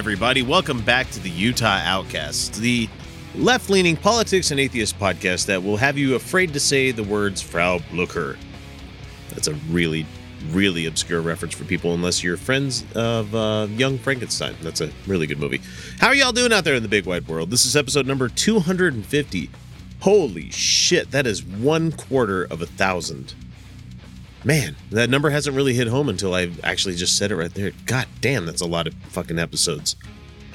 Everybody, welcome back to the Utah Outcasts, the left leaning politics and atheist podcast that will have you afraid to say the words Frau Blucher. That's a really, really obscure reference for people unless you're friends of uh, Young Frankenstein. That's a really good movie. How are y'all doing out there in the big wide world? This is episode number 250. Holy shit, that is one quarter of a thousand. Man, that number hasn't really hit home until I actually just said it right there. God damn, that's a lot of fucking episodes.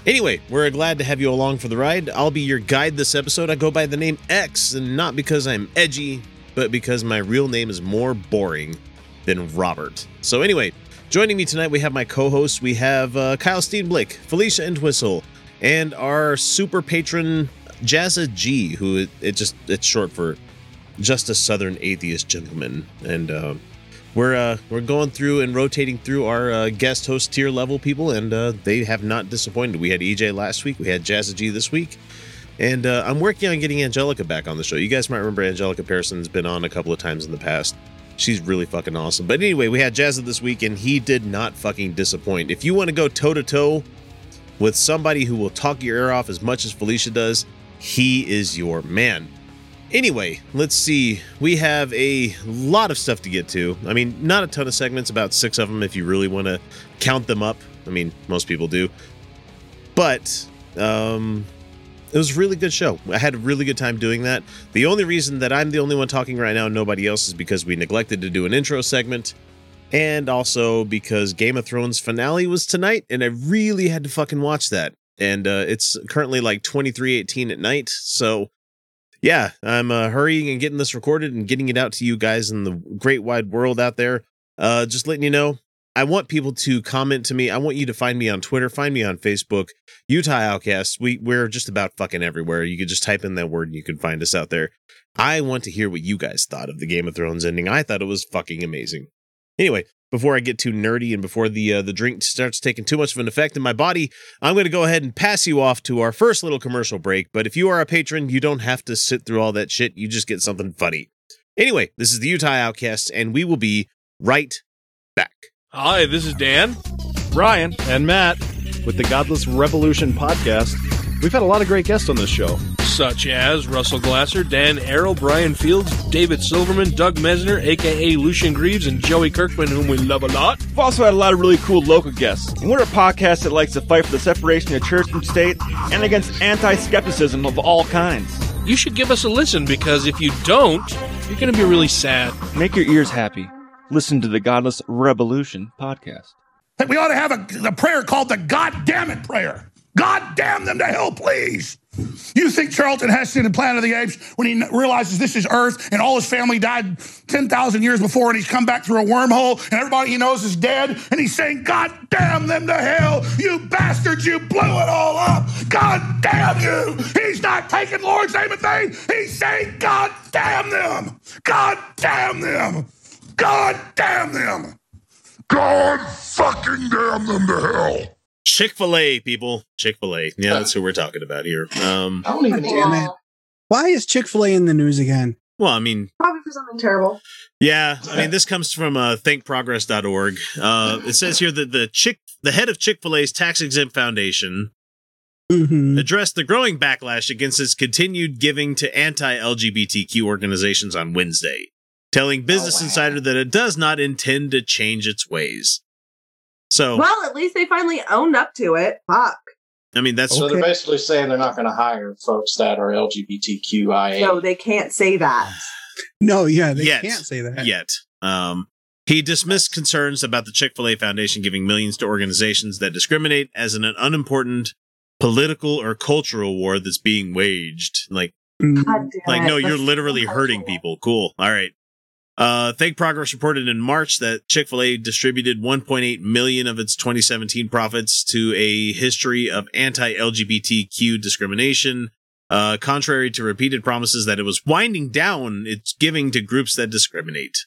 Anyway, we're glad to have you along for the ride. I'll be your guide this episode. I go by the name X, and not because I'm edgy, but because my real name is more boring than Robert. So, anyway, joining me tonight, we have my co hosts. We have uh, Kyle Steenblick, Felicia Entwistle, and our super patron, Jazza G, who it, it just, it's short for just a Southern Atheist Gentleman. And, uh, we're uh, we're going through and rotating through our uh, guest host tier level people, and uh, they have not disappointed. We had EJ last week, we had Jazzy G this week, and uh, I'm working on getting Angelica back on the show. You guys might remember Angelica Pearson's been on a couple of times in the past. She's really fucking awesome. But anyway, we had Jazza this week, and he did not fucking disappoint. If you want to go toe to toe with somebody who will talk your ear off as much as Felicia does, he is your man. Anyway, let's see. We have a lot of stuff to get to. I mean, not a ton of segments, about six of them if you really want to count them up. I mean, most people do. But um, it was a really good show. I had a really good time doing that. The only reason that I'm the only one talking right now, and nobody else, is because we neglected to do an intro segment. And also because Game of Thrones finale was tonight, and I really had to fucking watch that. And uh, it's currently like 23:18 at night, so yeah, I'm uh, hurrying and getting this recorded and getting it out to you guys in the great wide world out there. Uh, just letting you know, I want people to comment to me. I want you to find me on Twitter, find me on Facebook, Utah Outcasts. We we're just about fucking everywhere. You could just type in that word and you can find us out there. I want to hear what you guys thought of the Game of Thrones ending. I thought it was fucking amazing. Anyway, before I get too nerdy and before the uh, the drink starts taking too much of an effect in my body, I'm going to go ahead and pass you off to our first little commercial break. But if you are a patron, you don't have to sit through all that shit. You just get something funny. Anyway, this is the Utah Outcasts, and we will be right back. Hi, this is Dan, Ryan, and Matt with the Godless Revolution podcast. We've had a lot of great guests on this show. Such as Russell Glasser, Dan Arel, Brian Fields, David Silverman, Doug Mesner, aka Lucien Greaves, and Joey Kirkman, whom we love a lot. We've also had a lot of really cool local guests. And we're a podcast that likes to fight for the separation of church and state and against anti skepticism of all kinds. You should give us a listen because if you don't, you're going to be really sad. Make your ears happy. Listen to the Godless Revolution podcast. That we ought to have a, a prayer called the God damn it prayer. God damn them to hell, please. You think Charlton Heston in Planet of the Apes, when he realizes this is Earth and all his family died 10,000 years before and he's come back through a wormhole and everybody he knows is dead and he's saying, God damn them to hell, you bastards, you blew it all up. God damn you. He's not taking Lord's name in vain. He's saying, God damn them. God damn them. God damn them. God fucking damn them to hell. Chick fil A, people. Chick fil A. Yeah, that's who we're talking about here. Um, I don't even damn it. Why is Chick fil A in the news again? well, I mean, Probably for something terrible. yeah, I mean, this comes from uh, thinkprogress.org. Uh, it says here that the chick, the head of Chick fil A's tax exempt foundation Mm-hmm. addressed the growing backlash against its continued giving to anti LGBTQ organizations on Wednesday. telling Business Oh, wow. Insider that it does not intend to change its ways. So, Well, at least they finally owned up to it. Fuck. I mean, that's So Okay. they're basically saying they're not going to hire folks that are LGBTQIA. No, they can't say that. No, yeah, they Yet. can't say that. yet. Um, he dismissed concerns about the Chick fil A Foundation giving millions to organizations that discriminate as an unimportant political or cultural war that's being waged. Like, Mm, God damn like it. no, you're literally hurting people. Cool. All right. Uh, Think Progress reported in March that Chick fil A distributed 1.8 million of its 2017 profits to a history of anti LGBTQ discrimination. Uh, contrary to repeated promises that it was winding down its giving to groups that discriminate.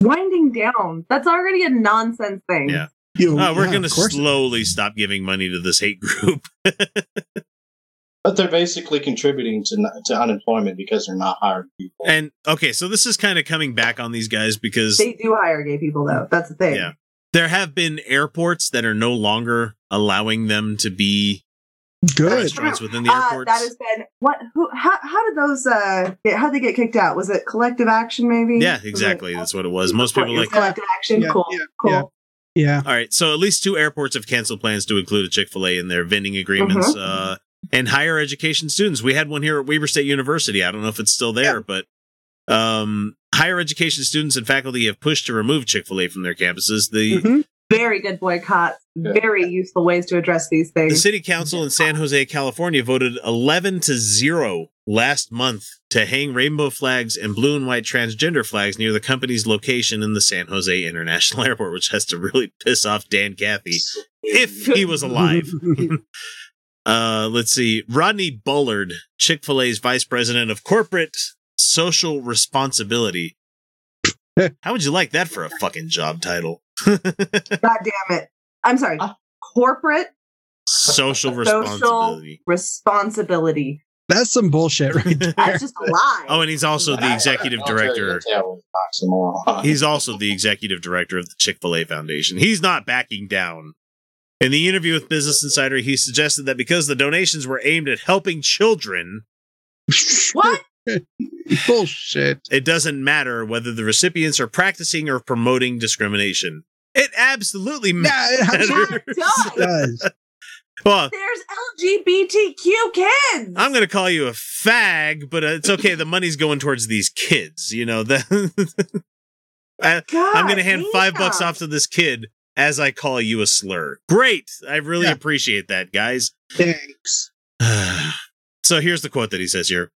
Winding down. That's already a nonsense thing. Yeah. you- Oh, we're yeah, going to of course. slowly stop giving money to this hate group. But they're basically contributing to to unemployment because they're not hiring people. and okay, so this is kind of coming back on these guys because They do hire gay people, though. That's the thing. Yeah. there have been airports that are no longer allowing them to be Good. restaurants within the Uh, airports. that has been what? Who? How? How did those? Uh, how they get kicked out? Was it collective action? Maybe. yeah, Was it- exactly. That's what it was. Most people like. collective action. Yeah, cool. yeah, cool. yeah. Yeah. All right, so at least two airports have canceled plans to include a Chick Fil A in their vending agreements. Mhm. Uh, and higher education students. We had one here at Weber State University. I don't know if it's still there, but um, higher education students and faculty have pushed to remove Chick Fil A from their campuses. The Mhm. Very good boycott. Yeah. Very useful ways to address these things. The city council in San Jose, California voted 11 to 0 last month to hang rainbow flags and blue and white transgender flags near the company's location in the San Jose International Airport, which has to really piss off Dan Cathy if he was alive. uh, let's see. Rodney Bullard, Chick fil A's vice president of corporate social responsibility. How would you like that for a fucking job title? God damn it! I'm sorry. Ah. Corporate social social responsibility. responsibility. That's some bullshit right there. That's just a lie. Oh, and he's also the executive I'll tell you, director. that's how it's oxymoron. He's also the executive director of the Chick fil A Foundation. He's not backing down. In the interview with Business Insider, he suggested that because the donations were aimed at helping children, what? Bullshit. it doesn't matter whether the recipients are practicing or promoting discrimination. It absolutely Yeah, matters. Yeah, it does. does. Well, There's LGBTQ kids. I'm going to call you a fag, but uh, it's okay. The money's going towards these kids. You know, the, I, God I'm going to hand five bucks off to this kid as I call you a slur. Great. I really Yeah. appreciate that, guys. Thanks. so here's the quote that he says here.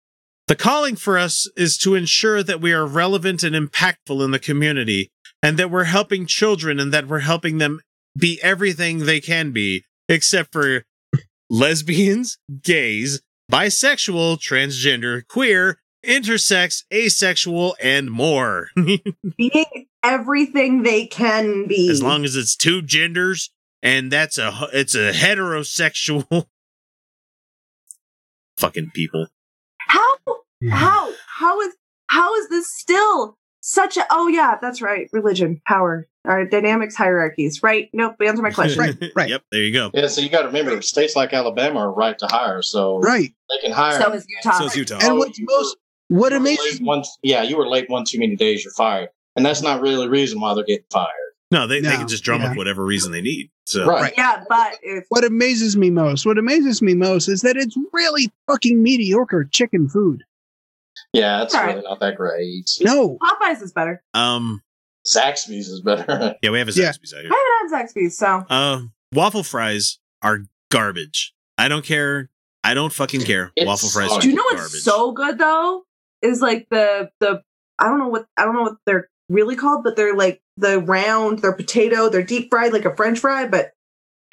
The calling for us is to ensure that we are relevant and impactful in the community and that we're helping children and that we're helping them be everything they can be, except for lesbians, gays, bisexual, transgender, queer, intersex, asexual, and more. being everything they can be. as long as it's two genders and that's a it's a heterosexual fucking people. how hmm. how how is how is this still such a oh yeah that's right religion power our dynamics hierarchies right nope answer my question Right, right. Yep, there you go. Yeah, so you got to remember, states like Alabama are right to hire, so Right. they can hire. so is utah So is Utah. And what's most were- what you were amazes late yeah, you were late one too many days, you're fired, and that's not really the reason why they're getting fired. No, they, they can just drum yeah. up whatever reason they need. So Right. yeah but if what amazes me most, what amazes me most is that it's really fucking mediocre chicken food. Yeah, it's All right. really not that great. No. popeyes is better um Zaxby's is better. yeah, we have a Yeah. Zaxby's out i haven't had zaxby's so Uh waffle fries are garbage. I don't care. I don't fucking care. It's waffle fries hard. do you know garbage. what's so good though is like the the i don't know what i don't know what they're really called but they're like the round they're potato they're deep fried like a french fry but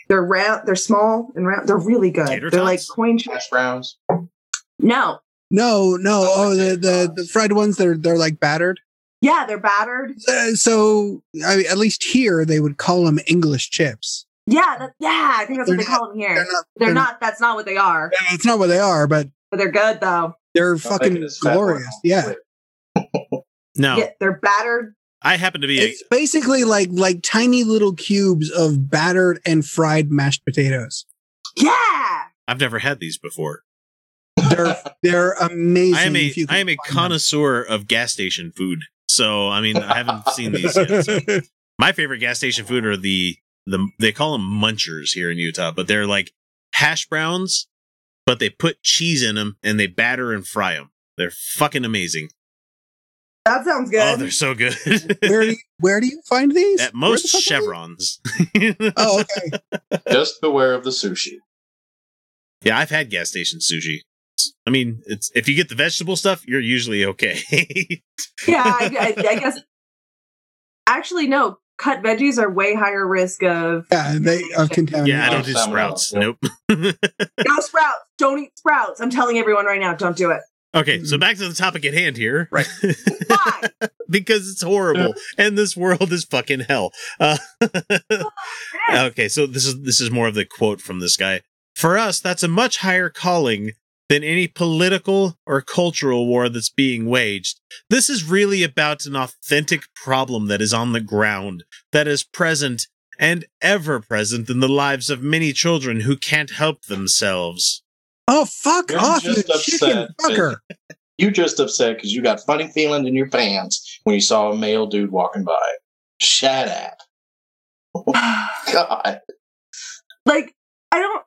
they're round they're small and round they're really good Tater they're like coin sh- Hash browns. no No, no. Oh, Oh, the, the the fried ones they're they're like battered. yeah they're battered Uh, so I mean, at least here they would call them English chips. Yeah, that, yeah, I think that's They're what they not- call them here. They're They're not. not, they're not- That's not what they are. It's not what they are, but But they're good though. They're Don't fucking it as fat glorious. Yeah. No, Yeah, they're battered. I happen to be a, basically like like tiny little cubes of battered and fried mashed potatoes. Yeah. I've never had these before. They're they're amazing. I am a if you I am a find them. connoisseur of gas station food. So I mean, I haven't seen these yet. so. My favorite gas station food are the the they call them munchers here in Utah, but they're like hash browns, but they put cheese in them and they batter and fry them. They're fucking amazing. That sounds oh, good. Oh, they're so good. Where do you, where do you find these? At most the fuck are they? chevrons. Oh, okay. Just beware of the sushi. yeah, I've had gas station sushi. I mean, it's if you get the vegetable stuff, you're usually okay. yeah, I, I, I guess. Actually, no. Cut veggies are way higher risk of Yeah, they are contaminated. yeah, I don't do sprouts. Nope. no sprouts. Don't eat sprouts. I'm telling everyone right now, don't do it. Okay, so back to the topic at hand here. Right. Why? because it's horrible and this world is fucking hell. Uh, okay, so this is this is more of the quote from this guy. For us, that's a much higher calling than any political or cultural war that's being waged. This is really about an authentic problem that is on the ground, that is present and ever present in the lives of many children who can't help themselves. Oh, fuck You're off, you just chicken upset. fucker. You just upset because you got funny feelings in your pants when you saw a male dude walking by. Shut up. God. like, I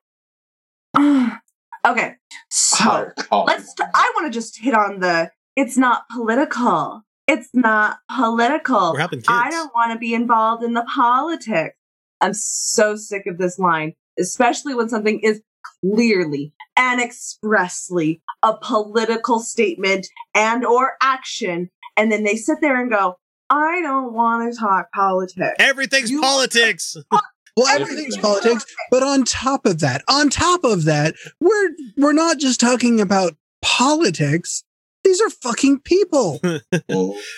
don't. okay, so oh, call. let's. T- I want to just hit on the. It's not political. It's not political. We're helping kids. I don't want to be involved in the politics. I'm so sick of this line, especially when something is clearly and expressly a political statement and or action and then they sit there and go, "I don't want to talk politics." Everything's You- politics. Well, everything's politics, but on top of that, on top of that, we're we're not just talking about politics. These are fucking people.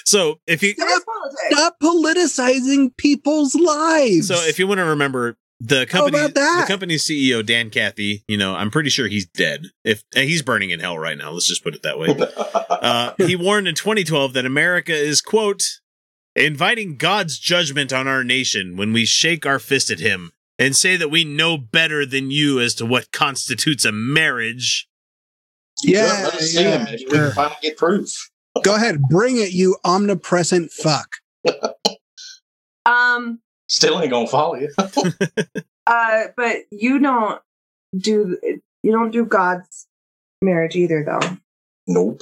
So if you It is politics. Stop politicizing people's lives. So if you want to remember the company, that? the company's CEO Dan Cathy, you know, I'm pretty sure he's dead. If and he's burning in hell right now, let's just put it that way. Uh, he warned in 2012 that America is quote inviting God's judgment on our nation when we shake our fist at him and say that we know better than you as to what constitutes a marriage. yeah, Sure, let us see yeah, him. Maybe we can finally get proof. Go ahead, bring it, you omnipresent fuck. Um Still ain't gonna follow you. uh but you don't do you don't do God's marriage either though. nope.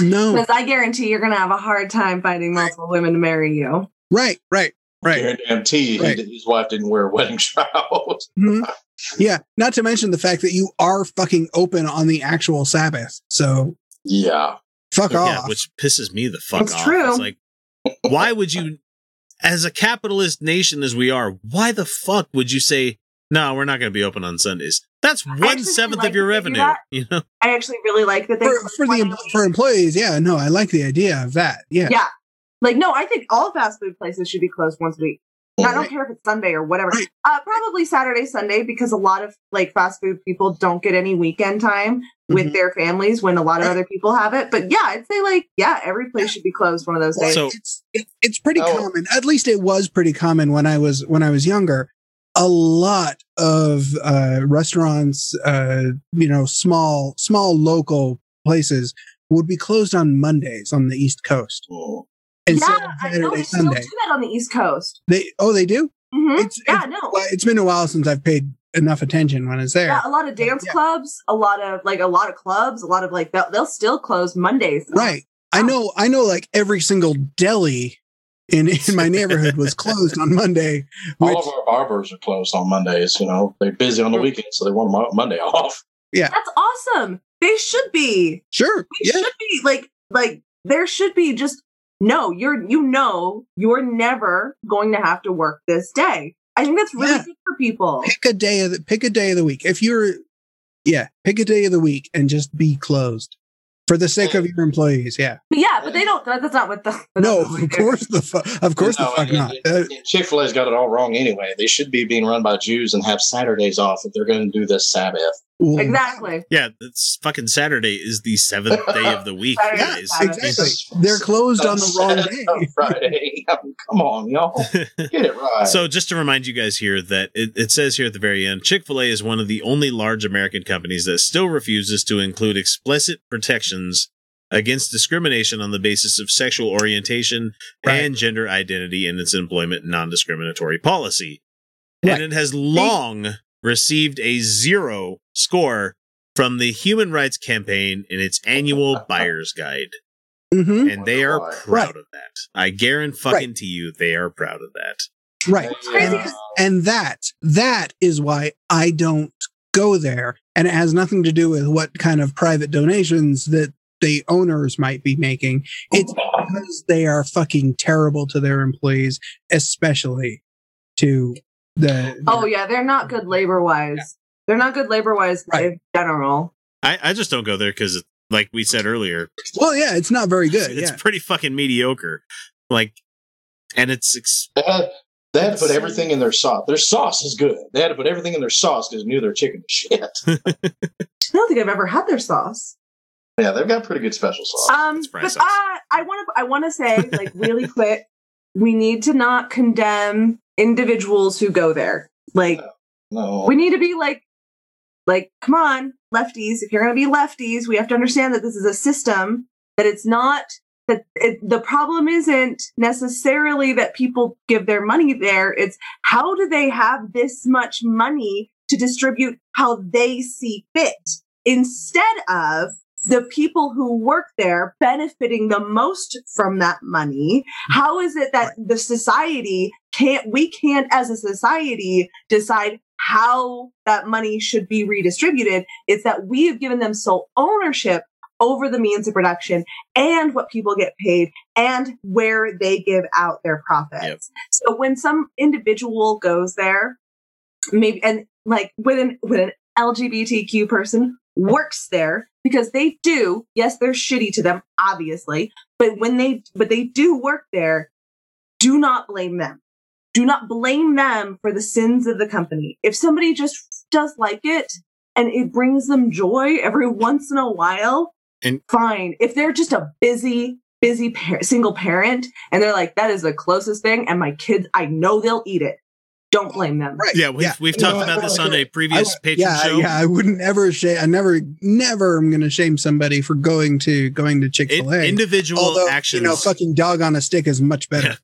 No, Because I guarantee you're gonna have a hard time finding multiple women to marry you. right, right, right. Guarantee he- Right. his wife didn't wear a wedding shroud. Mhm. Yeah, not to mention the fact that you are fucking open on the actual Sabbath. So yeah. fuck Yeah, off. which pisses me the fuck It's off. true. It's like, why would you, as a capitalist nation as we are, why the fuck would you say, no, we're not going to be open on Sundays? That's one seventh actually like of your that they do revenue. that. You know, I actually really like that they for, for the for employees, yeah, no, I like the idea of that. Yeah, Yeah. Like, no, I think all fast food places should be closed once a week. And I don't Right. care if it's Sunday or whatever. Right. Uh, probably Saturday, Sunday, because a lot of like fast food people don't get any weekend time with Mhm. their families when a lot of Right. other people have it. But yeah, I'd say like, yeah, every place should be closed one of those days. So- it's it's pretty Oh. common. At least it was pretty common when I was when I was younger. A lot of uh, restaurants, uh, you know, small small local places would be closed on Mondays on the East Coast yeah, instead of I know Saturday they still do that on the East Coast. They oh they do. hmm It's, yeah, it's no. it's been a while since I've paid enough attention when it's there. Yeah, a lot of dance Yeah. clubs, a lot of like a lot of clubs, a lot of like they'll, they'll still close Mondays. Right. I know I know like every single deli in in my neighborhood was closed on Monday. Which, All of our barbers are closed on Mondays. You know, they're busy on the weekend, so they want Mo- Monday off. Yeah, that's awesome. They should be. sure. We Yeah. should be like like there should be just no. You're you know you're never going to have to work this day. I think that's really Yeah. good for people. Pick a day of the pick a day of the week. If you're yeah, pick a day of the week and just be closed. For the sake of your employees, yeah. Yeah, but they don't. That's not what the. No, of course the fu- of course the No, fuck and- not. and- Uh, and Chick-fil-A's got it all wrong anyway. They should be being run by Jews and have Saturdays off if they're going to do this Sabbath. Well, Exactly. yeah, it's fucking Saturday is the seventh day of the week, Saturday, guys. Saturday. Exactly. They're closed on the wrong day. On Friday. Come on, y'all. Get it right. So, just to remind you guys here that it, it says here at the very end Chick fil A is one of the only large American companies that still refuses to include explicit protections against discrimination on the basis of sexual orientation and gender identity in its employment non-discriminatory policy. Right. And it has long received a zero score from the Human Rights Campaign in its annual buyer's guide. hmm And they are proud Right. of that. I guarantee fucking to you they are proud of that. Right. And, and that that is why I don't go there. And it has nothing to do with what kind of private donations that the owners might be making. It's because they are fucking terrible to their employees, especially to the Oh yeah, they're not good labor wise. They're not good labor wise Right. in general. I, I just don't go there because, like we said earlier, Well, yeah, it's not very good. it's yeah. pretty fucking mediocre. Like, and it's ex- They had, they had to put everything in their sauce. Their sauce is good. They had to put everything in their sauce because they knew their chicken was shit. I don't think I've ever had their sauce. yeah, they've got pretty good special sauce. Um, but sauce. I, I want to, I want to say, like, really quick, we need to not condemn individuals who go there. Like, no. we need to be like, like, come on, lefties. If you're going to be lefties, we have to understand that this is a system. That it's not that it, the problem isn't necessarily that people give their money there. It's how do they have this much money to distribute how they see fit instead of the people who work there benefiting the most from that money how is it that the society can't we can't as a society decide how that money should be redistributed. It's that we have given them sole ownership over the means of production and what people get paid and where they give out their profits. Yep. so when some individual goes there maybe and like an with an lgbtq person works there because they do yes they're shitty to them obviously but when they but they do work there do not blame them do not blame them for the sins of the company if somebody just does like it and it brings them joy every once in a while And- fine if they're just a busy busy par- single parent and they're like that is the closest thing and my kids i know they'll eat it don't blame them Right. yeah. We've we've You talked know, about this on a previous Patreon yeah, show. yeah, I wouldn't ever shame. I never, never am going to shame somebody for going to going to Chick Fil A. individual Although actions. you know, fucking dog on a stick is much better.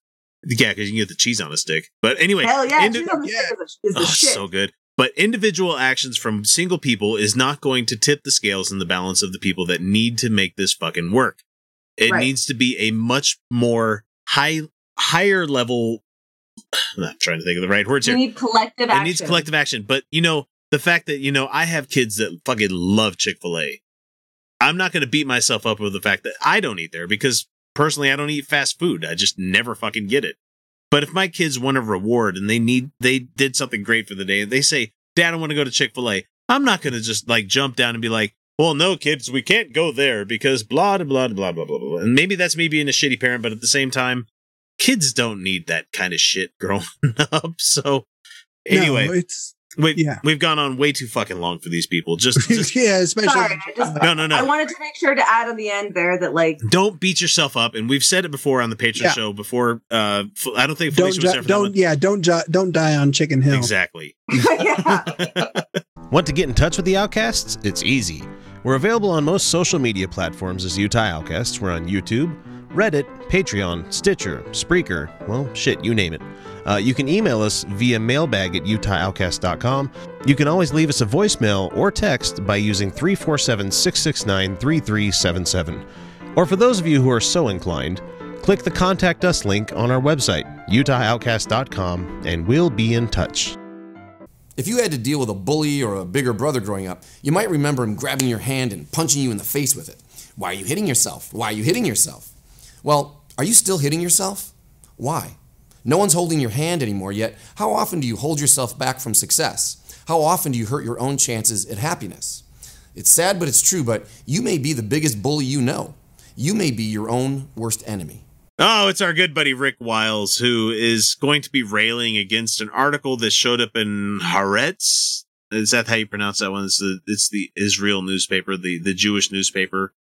Yeah, because you can get the cheese on a stick. But anyway, hell yeah indi- cheese on the stick is the- is oh, shit so good. But individual actions from single people is not going to tip the scales in the balance of the people that need to make this fucking work. It Right. needs to be a much more high, higher level. I'm not trying to think of the right words here. need collective It action needs collective action. But you know, the fact that you know I have kids that fucking love Chick Fil A. I'm not going to beat myself up with the fact that I don't eat there because personally I don't eat fast food. I just never fucking get it. But if my kids want a reward and they need they did something great for the day, and they say, "Dad, I want to go to Chick Fil A," I'm not going to just like jump down and be like, "Well, no, kids, we can't go there because blah blah blah blah blah blah blah." And maybe that's me being a shitty parent, but at the same time, kids don't need that kind of shit growing up. So anyway, no, it's we've yeah. we've gone on way too fucking long for these people. Just, just yeah, especially Sorry, I just no, no, no. I wanted to make sure to add on the end there that like don't beat yourself up. And we've said it before on the Patreon Yeah. show before. Uh, F- I don't think don't was there ju- for don't yeah don't ju- don't die on Chicken Hill. Exactly. Want to get in touch with the Outcasts? It's easy. We're available on most social media platforms as Utah Outcasts. We're on YouTube, Reddit, Patreon, Stitcher, Spreaker, well, shit, you name it. Uh, you can email us via mailbag at utahoutcast.com. You can always leave us a voicemail or text by using 347 669 3377. Or for those of you who are so inclined, click the Contact Us link on our website, utahoutcast.com, and we'll be in touch. If you had to deal with a bully or a bigger brother growing up, you might remember him grabbing your hand and punching you in the face with it. Why are you hitting yourself? Why are you hitting yourself? Well, are you still hitting yourself? Why? No one's holding your hand anymore, yet how often do you hold yourself back from success? How often do you hurt your own chances at happiness? It's sad, but it's true, but you may be the biggest bully you know. You may be your own worst enemy. Oh, it's our good buddy Rick Wiles who is going to be railing against an article that showed up in Haaretz. Is that how you pronounce that one? It's the it's the Israel newspaper, the the Jewish newspaper.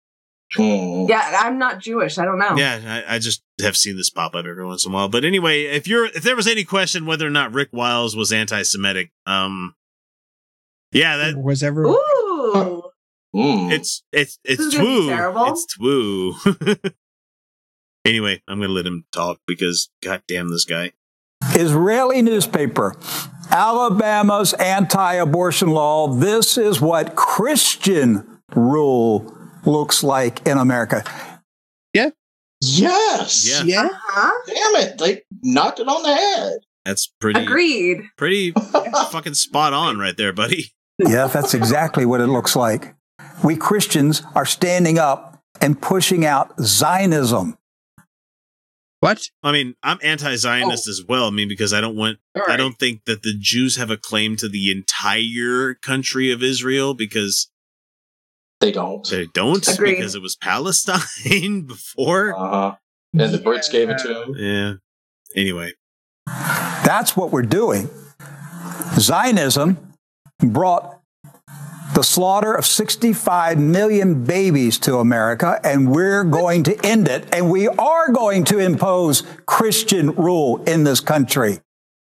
Hmm. yeah, I'm not Jewish. I don't know. Yeah, I, I just have seen this pop up every once in a while. But anyway, if you're if there was any question whether or not Rick Wiles was anti-Semitic, um, yeah, that was ever Ooh. Mm. It's it's it's This is gonna be twoo. terrible. It's twoo. anyway, I'm gonna let him talk because god damn this guy. Israeli newspaper, Alabama's anti abortion law. This is what Christian rule looks like in America. Yeah. Yes. Yeah. Yeah. Huh? Damn it. They knocked it on the head. That's pretty Agreed. pretty fucking spot on right there, buddy. Yeah, that's exactly what it looks like. We Christians are standing up and pushing out Zionism. What? I mean, I'm anti-Zionist oh. as well. I mean, because I don't want, All I don't think that the Jews have a claim to the entire country of Israel because They don't. they don't, Agreed. because it was Palestine before. Uh huh. And the Brits gave it to them. Yeah. Anyway, That's what we're doing. Zionism brought the slaughter of 65 million babies to America, and we're going to end it, and we are going to impose Christian rule in this country.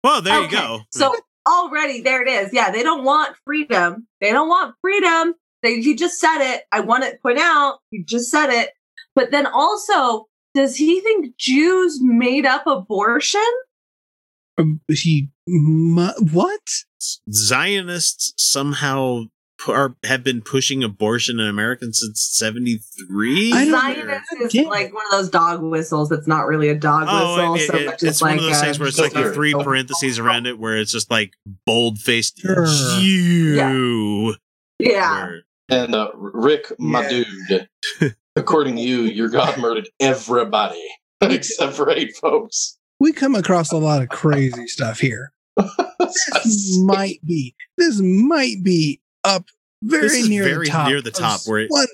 well, there Okay, you go. So already there it is. Yeah, they don't want freedom. They don't want freedom. They, he just said it. I want to point out he just said it. But then also, does he think Jews made up abortion? Um, he mu- what? Zionists somehow pu- are, have been pushing abortion in America since '73. I Zionist is Yeah. like one of those dog whistles that's not really a dog Oh, whistle. I mean, so it- much it's as one like of those a- things where it's like the three parentheses around it, where it's just like bold faced Sure. you. yeah. Where- And uh, Rick, my Yeah. dude, according to you, your God murdered everybody except for eight folks. We come across a lot of crazy stuff here. This might be. This might be up very near very the top. near the top, where it- one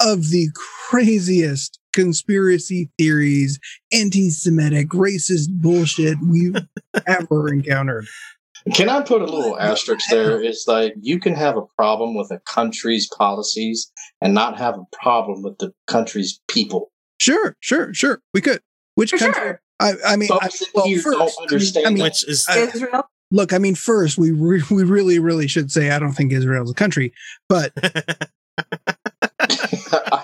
of the craziest conspiracy theories, anti-Semitic, racist bullshit we've ever encountered. Can I put a little asterisk there? Is like you can have a problem with a country's policies and not have a problem with the country's people. Sure, sure, sure. We could. Which For country? sure. I, I mean, I, well, first, don't understand I mean, which is I- Israel. look, I mean, first, we re- we really, really should say I don't think Israel's a country, but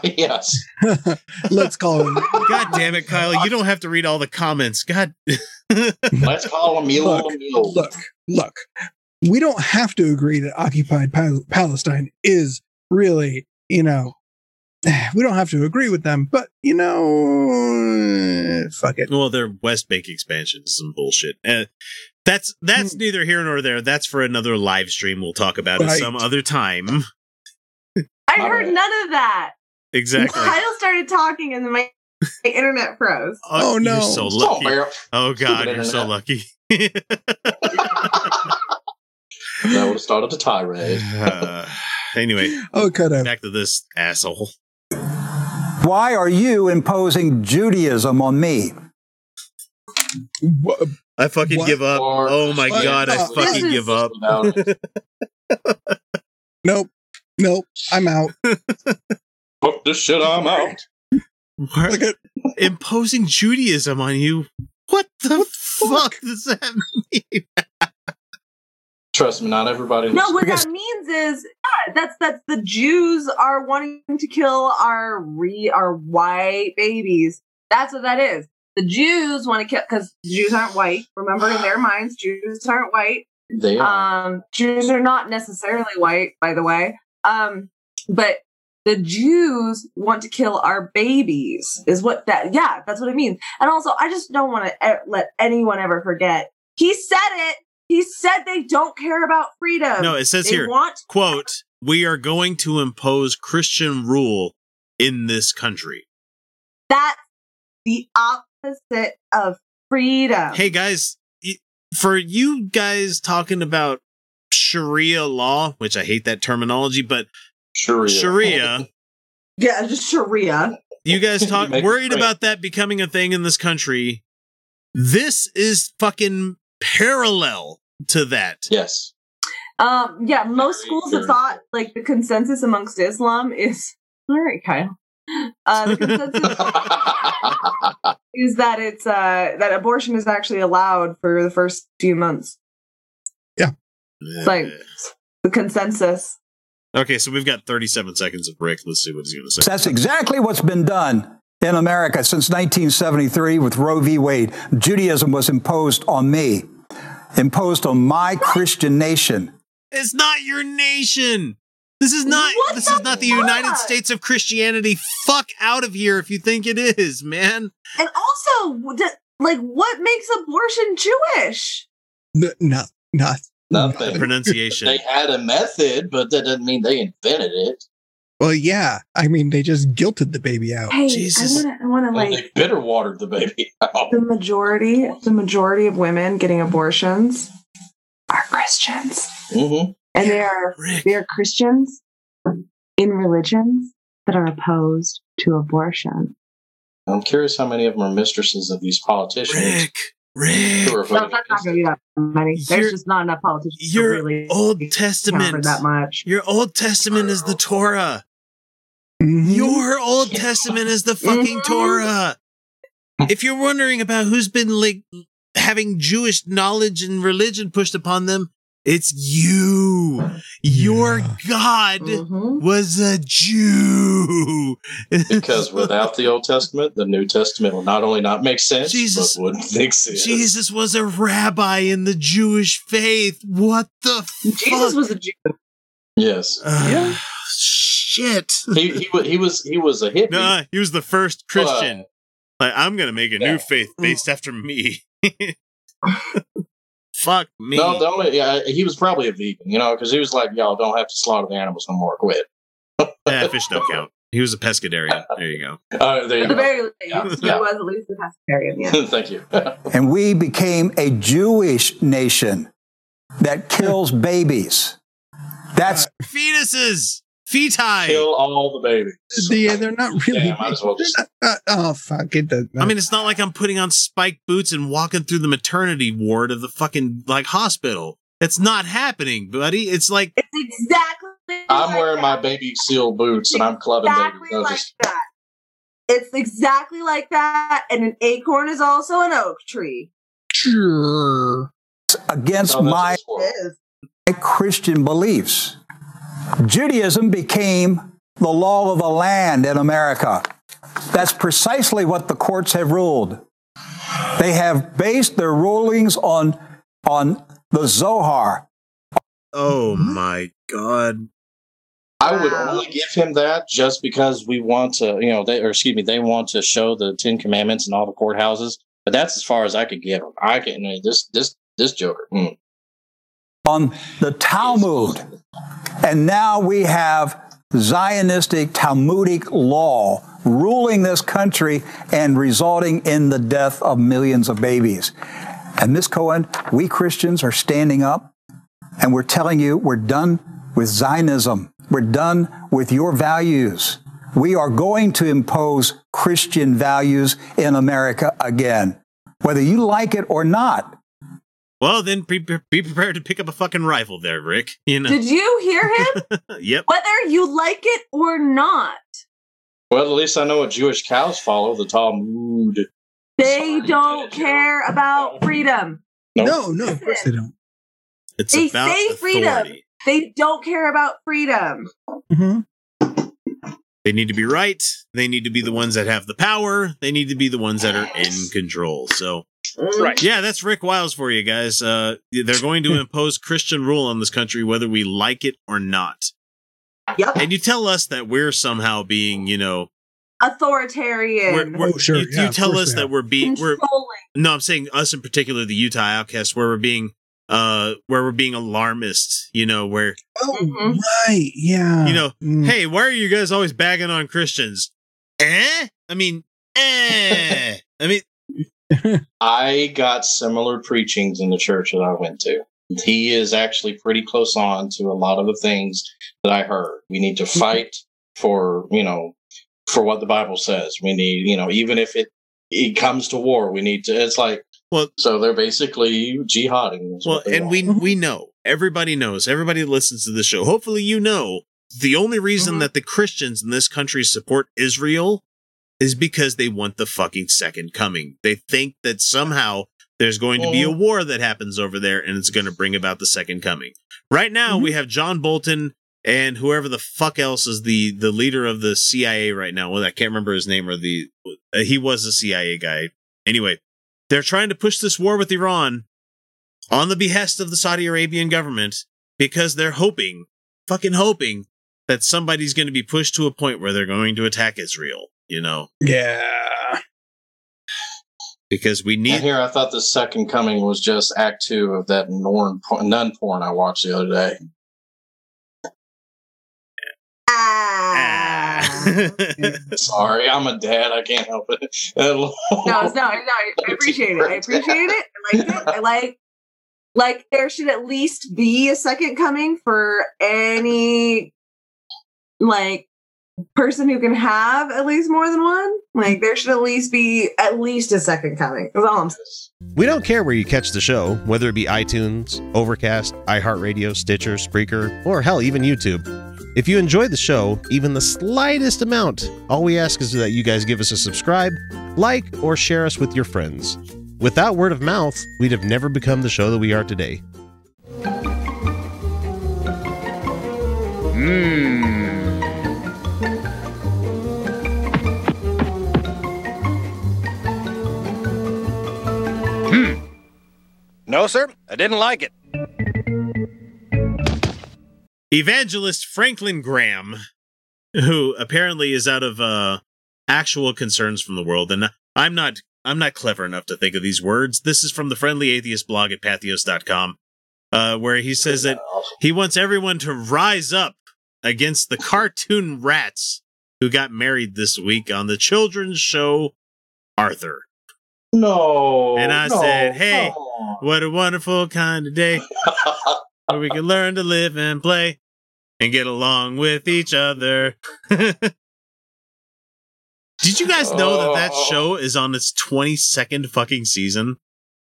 yes. let's call it. God damn it, Kyle! You don't have to read all the comments. God, Let's call a mule Look, mule. Look, look. We don't have to agree that occupied Pal- Palestine is really, you know, we don't have to agree with them, but you know, fuck it. well, their West Bank expansion is some bullshit. Uh, that's that's neither here nor there. That's for another live stream. We'll talk about it some other time. I heard none of that. Exactly. Kyle started talking and then my, my internet froze. Oh, no. You're so Oh, lucky. Bear, Oh God, you're so lucky. that would have started a tirade. Uh, anyway, Oh, cut out. back to this asshole. Why are you imposing Judaism on me? Wha- I fucking What? give up. Or- oh my What? god, I fucking is- give up. Nope, nope. I'm out. Fuck this shit, I'm out. What? Look at Imposing Judaism on you? What the fuck does that mean? Trust me, not everybody. No, what Because- that means is yeah, that's that's the Jews are wanting to kill our re our white babies. That's what that is. The Jews want to kill because Jews aren't white. Remember, in their minds, Jews aren't white. they are. Um, Jews are not necessarily white, by the way. Um, but the Jews want to kill our babies, is what that, yeah, that's what it means. And also, I just don't want to e- let anyone ever forget. He said it. He said they don't care about freedom. No, it says They here, want quote, we are going to impose Christian rule in this country. that's the opposite of freedom. Hey guys, for you guys talking about Sharia law, which I hate that terminology, but Sharia. Sharia, yeah, just Sharia. you guys talk Make it worried about that becoming a thing in this country. This is fucking parallel to that. Yes. Um, yeah, most Very, schools have thought like the consensus amongst Islam is all right, Kyle. Uh, the consensus is that it's uh that abortion is actually allowed for the first few months. Yeah, it's like the consensus. Okay, so we've got 37 seconds of Rick. Let's see what he's going to say. That's exactly what's been done in America since 1973 with Roe v. Wade. Judaism was imposed on me, imposed on my Christian nation. It's not your nation. This is not. What this is not the United? States of Christianity. Fuck out of here if you think it is, man. And also, like, what makes abortion Jewish? No, no, not. Nothing. Pronunciation. They had a method, but that doesn't mean they invented it. Well, yeah. I mean, they just guilted the baby out. Hey, Jesus. I want to, I Well, like they bitter watered the baby out. the majority, the majority of women getting abortions are Christians, hmm and they are Rick. they are Christians in religions that are opposed to abortion. I'm curious how many of them are mistresses of these politicians Rick. Rick. No, that's not going to be that many. You're- There's just not enough politicians. Your really Old Testament. that much. Your Old Testament is the Torah. Mhm. Your Old Testament is the fucking Mhm. Torah. If you're wondering about who's been like having Jewish knowledge and religion pushed upon them, it's you. Your Yeah. God Mhm. was a Jew. because without the Old Testament, the New Testament will not only not make sense, Jesus. but wouldn't exist. Jesus was a rabbi in the Jewish faith. What the Jesus fuck? was a Jew. Yes, Ugh, Shit. he he, he was he was a hippie. Nah, he was the first Christian. Like, I'm gonna make a Yeah. new faith based after me. Fuck me. No, the only yeah, he was probably a vegan, you know, because he was like, y'all don't have to slaughter the animals no more. Quit. yeah, fish don't count. He was a pescatarian. There you go. Uh, there you At the go. very least, Yeah. he Yeah. was at least a pescatarian. Yeah. Thank you. And we became a Jewish nation that kills babies. That's Fetuses, feti. Kill all the babies. Yeah, they're not really. Yeah, might as well just- not- uh, oh fuck it! does- I mean, it's not like I'm putting on spiked boots and walking through the maternity ward of the fucking like hospital. It's not happening, buddy. It's like It's exactly. I'm like wearing my baby seal boots and I'm clubbing exactly babies. like Just- that. It's exactly like that, and an acorn is also an oak tree. sure. against No, that's my just horrible. It is. Christian beliefs. Judaism became the law of the land in America. That's precisely what the courts have ruled. They have based their rulings on, on the Zohar. oh my god. I would only give him that just because we want to, you know, they or excuse me, they want to show the Ten Commandments in all the courthouses. But that's as far as I could give him. I can this this this Joker. mm. on the Talmud. And now we have Zionistic Talmudic law ruling this country and resulting in the death of millions of babies. And Miss Cohen, we Christians are standing up and we're telling you we're done with Zionism. We're done with your values. We are going to impose Christian values in America again, whether you like it or not. Well, then be, be prepared to pick up a fucking rifle there, Rick. You know. Did you hear him? yep. Whether you like it or not, Well, at least I know what Jewish cows follow, the Talmud. they Sorry, don't Joe. care about freedom. Nope. No, no, of course they don't. It's They about say freedom. authority. They don't care about freedom. Mhm. They need to be right. They need to be the ones that have the power. They need to be the ones that are in control. So, Right. yeah, that's Rick Wiles for you guys. Uh, they're going to impose Christian rule on this country, whether we like it or not. Yep. And you tell us that we're somehow being, you know, Authoritarian. we're, we're- Oh, sure, You, yeah, you tell us that we're being, we're controlling. no, I'm saying us in particular, the Utah Outcasts, where we're being, uh, where we're being alarmist. You know, where Oh, Mhm. right. Yeah. you know, Mm. hey, why are you guys always bagging on Christians? Eh? I mean, eh? I mean, I got similar preachings in the church that I went to. He is actually pretty close on to a lot of the things that I heard. We need to fight for, you know, for what the Bible says. We need, you know, even if it it comes to war, we need to. It's like, Well- so they're basically jihading. well, and want. we we know everybody knows everybody listens to the show. Hopefully, you know the only reason Mhm. that the Christians in this country support Israel is because they want the fucking second coming. They think that somehow there's going to be a Mhm. war that happens over there and it's going to bring about the second coming. Right now, we have John Bolton and whoever the fuck else is the the leader of the CIA right now. Well, I can't remember his name or the uh, he was a CIA guy. Anyway, they're trying to push this war with Iran on the behest of the Saudi Arabian government because they're hoping, fucking hoping that somebody's going to be pushed to a point where they're going to attack Israel, you know. Yeah. Because we need here, I thought the second coming was just Act Two of that norn, nun porn I watched the other day. Ah. Sorry, I'm a dad. I can't help it. no, it's not. No, I appreciate it. I appreciate it. I like it. I like like there should at least be a second coming for any like person who can have at least more than one. Like there should at least be at least a second coming. That's all I'm saying. We don't care where you catch the show, whether it be iTunes, Overcast, iHeartRadio, Stitcher, Spreaker, or hell, even YouTube. If you enjoy the show, even the slightest amount, all we ask is that you guys give us a subscribe, like, or share us with your friends. Without word of mouth, we'd have never become the show that we are today. Hmm. No, sir, I didn't like it. evangelist Franklin Graham, who apparently is out of uh, actual concerns from the world, and I'm not. I'm not clever enough to think of these words. This is from the Friendly Atheist blog at patheos.com, uh, where he says that he wants everyone to rise up against the cartoon rats who got married this week on the children's show Arthur. No. And I no, said, hey, come on. what a wonderful kind of day where we can learn to live and play and get along with each other. Did you guys know that that Oh. show is on its 22nd fucking season?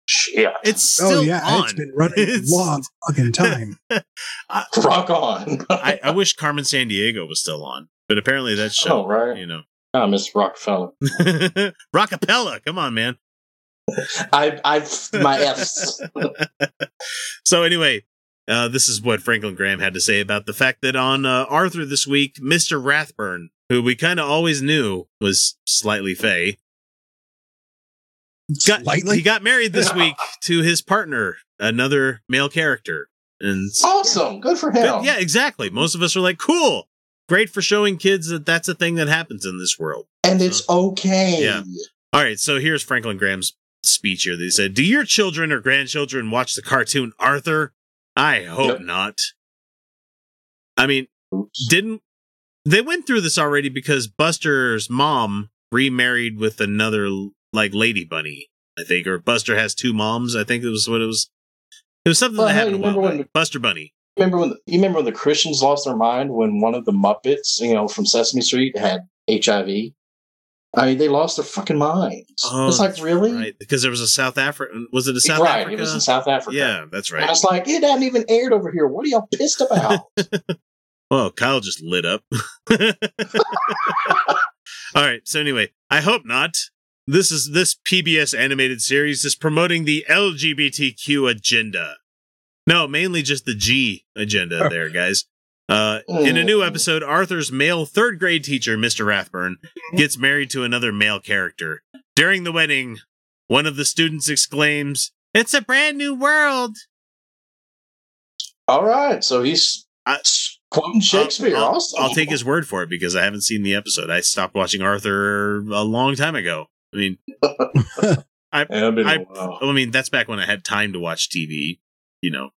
Shit. It's oh, still oh yeah, on. it's been running It's- a long fucking time. Rock on. I, I wish Carmen Sandiego was still on, but apparently that oh, show, Oh, right. you know. Ah, Miss Rockefeller. Rockapella, come on, man. I, I, my F's. So anyway, uh, this is what Franklin Graham had to say about the fact that on uh, Arthur this week, Mr. Ratburn, who we kind of always knew was slightly fey, got Slightly? he got married this week to his partner, another male character, and Awesome. Good for him. Good- yeah, exactly. Most of us are like, cool, great for showing kids that that's a thing that happens in this world. And it's okay. Yeah. All right, so here's Franklin Graham's speech here. They said, "Do your children or grandchildren watch the cartoon Arthur? I hope Yep. not. I mean, didn't they went through this already because Buster's mom remarried with another like lady bunny, I think, or Buster has two moms. I think it was what it was. It was something Well, that hey, happened a while when. Buster Bunny. Remember when you remember when the Christians lost their mind when one of the Muppets, you know, from Sesame Street had HIV? I mean, they lost their fucking minds. Oh, it's like really right because there was a South African. Was it a South right. Africa? It was in South Africa. Yeah, that's right. I was like, it hadn't even aired over here. What are y'all pissed about? Well, Kyle just lit up. All right. So anyway, I hope not. This is this PBS animated series is promoting the LGBTQ agenda. No, mainly just the G agenda there, guys. Uh, in a new episode, Arthur's male third grade teacher, Mr. Ratburn, gets married to another male character. During the wedding, one of the students exclaims, It's a brand new world. All right, so he's quoting Shakespeare. I'll, I'll- awesome. I'll take his word for it because I haven't seen the episode. I stopped watching Arthur a long time ago. I mean, I, Yeah, been a I. I mean, that's back when I had time to watch TV. You know,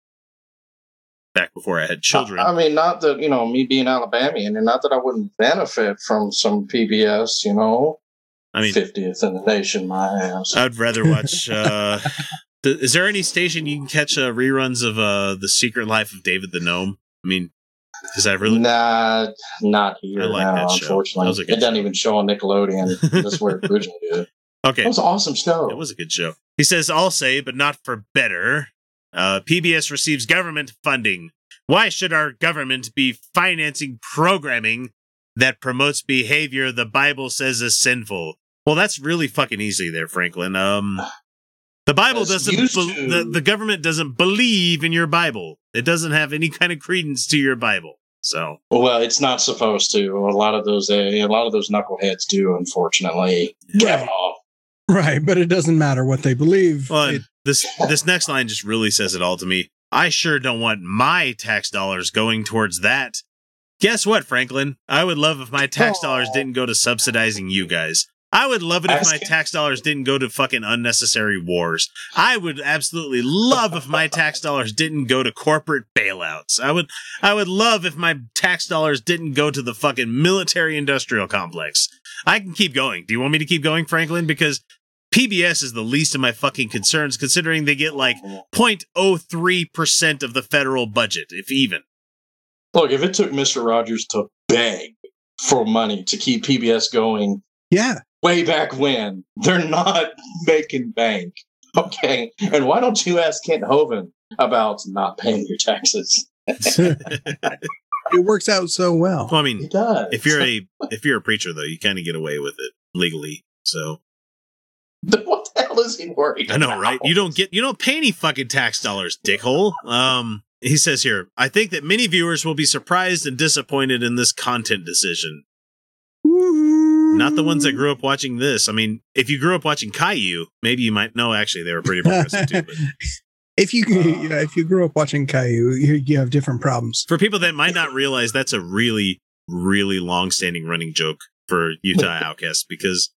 back before I had children. I mean, not that you know me being Alabamian, and not that I wouldn't benefit from some PBS. You know, I mean, fiftieth in the nation, my ass. I'd rather watch. Uh, th- is there any station you can catch uh, reruns of uh, the Secret Life of David the Gnome? I mean, is that really Nah, not here I like now. that show. Unfortunately, That it doesn't even show on Nickelodeon. That's where it originally did. Okay. That was an awesome show. It was a good show. He says, I'll say, but not for better. Uh, PBS receives government funding. Why should our government be financing programming that promotes behavior the Bible says is sinful? Well, that's really fucking easy there, Franklin. Um, the Bible As doesn't, be- the, the government doesn't believe in your Bible. It doesn't have any kind of credence to your Bible. So Well, it's not supposed to. A lot of those, uh, a lot of those knuckleheads do, unfortunately. Right. Right, but it doesn't matter what they believe. Well, It- this this next line just really says it all to me. I sure don't want my tax dollars going towards that. Guess what, Franklin? I would love if my tax dollars didn't go to subsidizing you guys. I would love it if my tax dollars didn't go to fucking unnecessary wars. I would absolutely love if my tax dollars didn't go to corporate bailouts. I would I would love if my tax dollars didn't go to the fucking military industrial complex. I can keep going. Do you want me to keep going, Franklin? Because PBS is the least of my fucking concerns, considering they get like 0.03% of the federal budget, if even. Look, if it took Mister Rogers to beg for money to keep PBS going yeah. way back when, they're not making bank. Okay, and why don't you ask Kent Hovind about not paying your taxes? it works out so well. Well, I mean, It does. if you're a if you're a preacher though, you kind of get away with it legally. So what the hell is he worried? I know, about? right? You don't get you don't pay any fucking tax dollars, dickhole. Um, he says here, I think that many viewers will be surprised and disappointed in this content decision. Not the ones that grew up watching this. I mean, if you grew up watching Caillou, maybe you might know. Actually, they were pretty progressive too. But if you yeah, if you grew up watching Caillou, you, you have different problems. for people that might not realize, that's a really, really long-standing running joke for Utah Outcasts because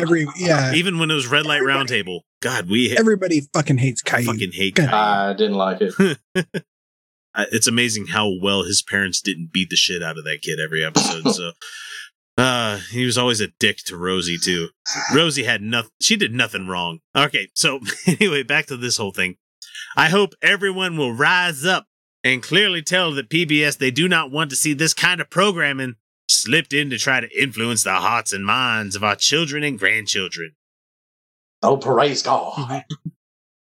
Every yeah, even when it was Red Light Roundtable, God, we hit, everybody fucking hates Caillou. fucking hate God. Caillou. I didn't like it. It's amazing how well his parents didn't beat the shit out of that kid every episode. So, uh, he was always a dick to Rosie too. Rosie had nothing. She did nothing wrong. Okay, so anyway, back to this whole thing. I hope everyone will rise up and clearly tell the PBS they do not want to see this kind of programming slipped in to try to influence the hearts and minds of our children and grandchildren. Oh, praise God!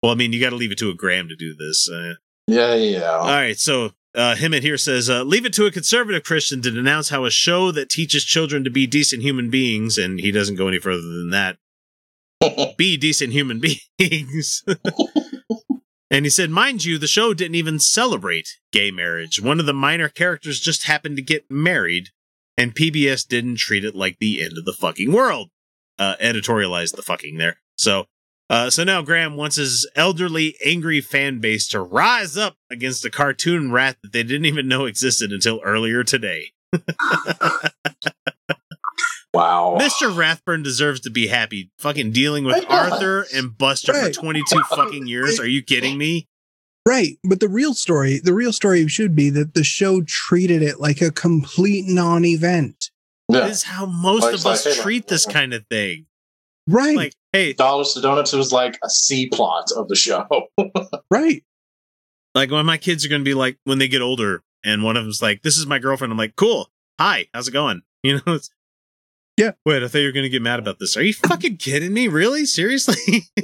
Well, I mean, you got to leave it to a Graham to do this. Uh, Yeah, yeah. All right, so uh, Hemant here says, uh, leave it to a conservative Christian to denounce how a show that teaches children to be decent human beings, and he doesn't go any further than that, be decent human beings. and he said, mind you, the show didn't even celebrate gay marriage. One of the minor characters just happened to get married, and PBS didn't treat it like the end of the fucking world. Uh, editorialized the fucking there. So, uh, so now Graham wants his elderly, angry fan base to rise up against a cartoon rat that they didn't even know existed until earlier today. Wow. Mr. Ratburn deserves to be happy fucking dealing with Arthur and Buster Right. for 22 fucking years. Are you kidding me? Right, but the real story, the real story should be that the show treated it like a complete non-event. Yeah. That is how most Like, of like, us hey, treat this kind of thing. Right, Like, hey, Dollars to Donuts was like a C plot of the show. right. like when my kids are going to be like, when they get older, and one of them's like, this is my girlfriend. I'm like, cool. Hi, how's it going? You know, it's, Yeah. Wait, I thought you were going to get mad about this. Are you fucking kidding me? Really? Seriously?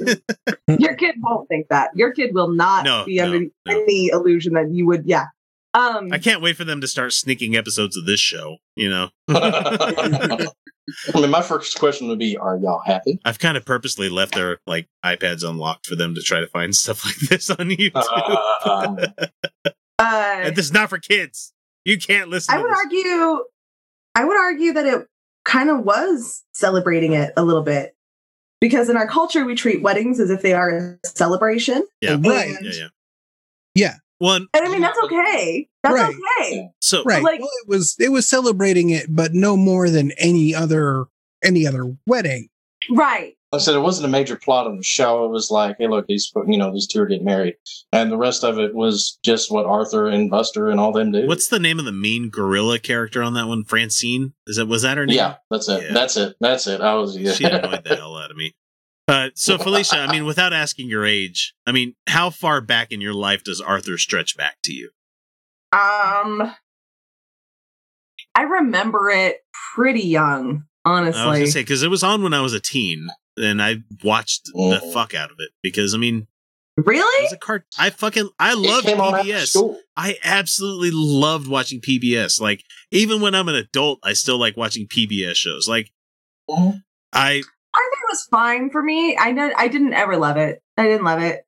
Your kid won't think that. Your kid will not No, be under no, no. any illusion that you would. Yeah. Um. I can't wait for them to start sneaking episodes of this show. You know, I mean, my first question would be, "Are y'all happy?" I've kind of purposely left their like iPads unlocked for them to try to find stuff like this on YouTube. Uh, uh, and this is not for kids. You can't listen. I to would this. argue. I would argue that it kind of was celebrating it a little bit because in our culture we treat weddings as if they are a celebration. Yeah, Right. Yeah, yeah. Yeah, One. And I mean that's okay. That's Right. okay. So right. like- well, it was it was celebrating it, but no more than any other any other wedding. Right. I said it wasn't a major plot of the show. It was like, hey, look, these you know these two are getting married, and the rest of it was just what Arthur and Buster and all them do. What's the name of the mean gorilla character on that one? Francine? Is that was that her name? Yeah, that's it. Yeah. That's it. That's it. I was yeah. She annoyed the hell out of me. Uh, so Felicia, I mean, without asking your age, I mean, how far back in your life does Arthur stretch back to you? Um I remember it pretty young, I was honestly. gonna say because it was on when I was a teen, and I watched the Oh. fuck out of it because I mean, it really? was a cart. I fucking I love came on after PBS. I absolutely loved watching PBS. Like even when I'm an adult, I still like watching PBS shows. Like I I think it was fine for me. I know I didn't ever love it. I didn't love it.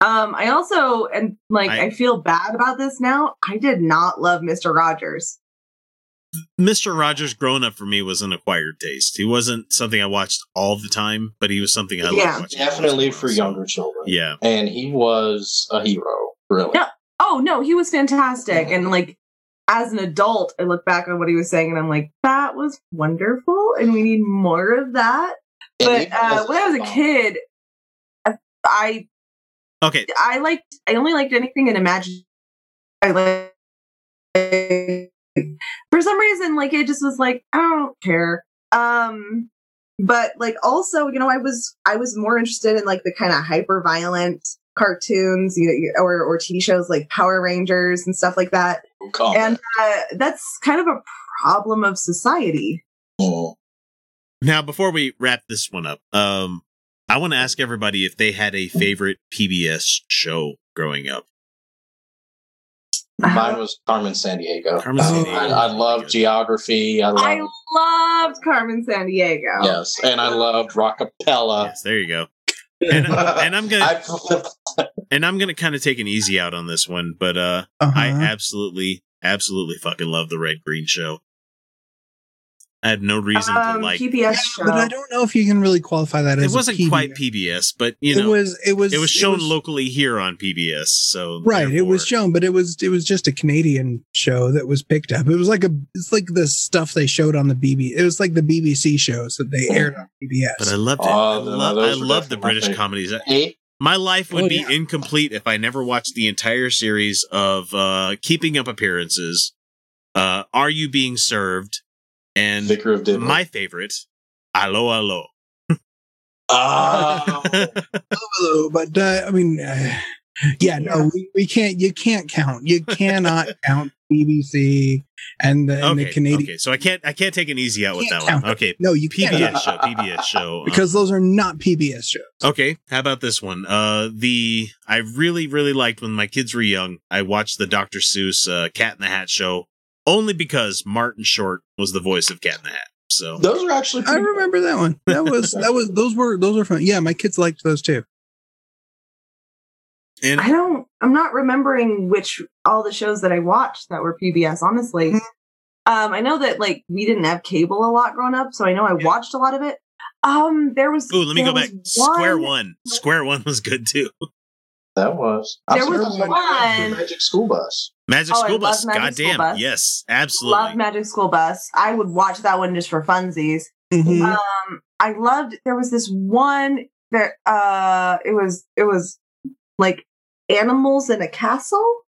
Um, I also and like I- I, feel bad about this now. I did not love Mr. Rogers. Mr. Rogers growing up for me was an acquired taste. He wasn't something I watched all the time, but he was something I Yeah. loved watching. Definitely for younger children. Yeah. And he was a hero, really. No, oh no, he was fantastic. And like as an adult, I look back on what he was saying and I'm like, that was wonderful, and we need more of that. And But uh, when I was a kid, I- I Okay. I liked I only liked anything in Imagine. I like for some reason like it just was like I don't care. Um but like also, you know, I was I was more interested in like the kind of hyper violent cartoons, you know, or or TV shows like Power Rangers and stuff like that. Call and uh, that's kind of a problem of society. Now, before we wrap this one up, um, I want to ask everybody if they had a favorite PBS show growing up. Mine was Carmen Sandiego. Carmen Sandiego. I, I love geography. I love I loved Carmen Sandiego. yes, and I loved Rockapella. Yes, there you go. And, and I'm gonna and I'm gonna kind of take an easy out on this one, but uh, I Uh-huh. absolutely, absolutely fucking love the Red Green Show. I had no reason to Um, like. PBS show. But I don't know if you can really qualify that It as it wasn't PBS. quite PBS, but you know, It was- it was- It was it shown was- locally here on PBS. So Right, it was shown, but it was it was just a Canadian show that was picked up. It was like a it's like the stuff they showed on the BB. It was like the BBC shows that they aired on PBS. But I loved it. I, Oh, no, love, those I were love the British favorite. comedies. I- My life would Oh, be yeah. incomplete if I never watched the entire series of uh, Keeping Up Appearances, uh, Are You Being Served, and Vicar of my favorite, Allo Allo. Oh, Hello, but uh, I mean, uh, yeah, no, we, we can't. You can't count. You cannot count BBC and the, and okay, the Canadian okay, so I can't I can't take an easy out with Can't that one. Okay, No, you can't. PBS show, PBS show. um, because those are not PBS shows. Okay, how about this one? Uh the I really really liked when my kids were young. I watched the Dr. Seuss uh, Cat in the Hat show only because Martin Short was the voice of Cat in the Hat. So those are actually. I pretty remember that one. That was that was those were those were fun. Yeah, my kids liked those too. and I don't. I'm not remembering which all the shows that I watched that were PBS. Honestly, Mm-hmm. um, I know that like we didn't have cable a lot growing up, so I know I watched a lot of it. Um, there was. Ooh, let me go back. was Square One. Square One was good too. That was. There I was remember one- Magic School Bus. Magic Oh, School love Bus. Magic School Goddamn. Bus. Yes, absolutely. Love Magic School Bus. I would watch that one just for funsies. Mhm. Um, I loved. There was this one that uh, it was it was like animals in a castle.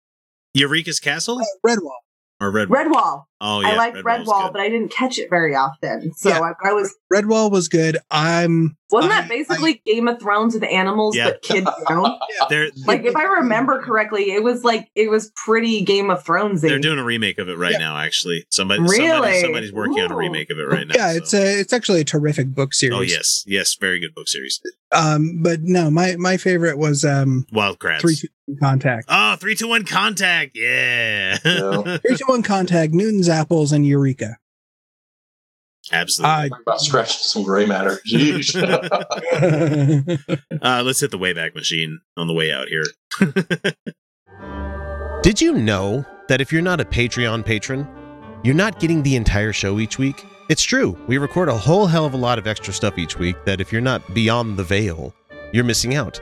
Eureka's Castle Redwall. or Red Redwall. Oh yeah, I liked Redwall's Redwall, but I didn't catch it very often. So Yeah. I, I was Redwall was good. I'm wasn't I- that basically Game of Thrones with animals Yeah. but kids down? They're like if I remember correctly, it was like it was pretty Game of Thrones. they're doing a remake of it right now. Actually, somebody, Really? somebody somebody's working on a remake of it right now. yeah, so- it's a it's actually a terrific book series. Oh yes, yes, very good book series. Um, but no, my my favorite was um Wild Kratts. three two one contact. Oh, three, two, one, contact. Yeah. Yeah. Three two one contact. Newton's apples and Eureka. Absolutely. I Talk about scratching some gray matter. Jeez. Uh, let's hit the Wayback Machine on the way out here. Did you know that if you're not a Patreon patron, you're not getting the entire show each week? It's true. We record a whole hell of a lot of extra stuff each week that if you're not beyond the veil, you're missing out.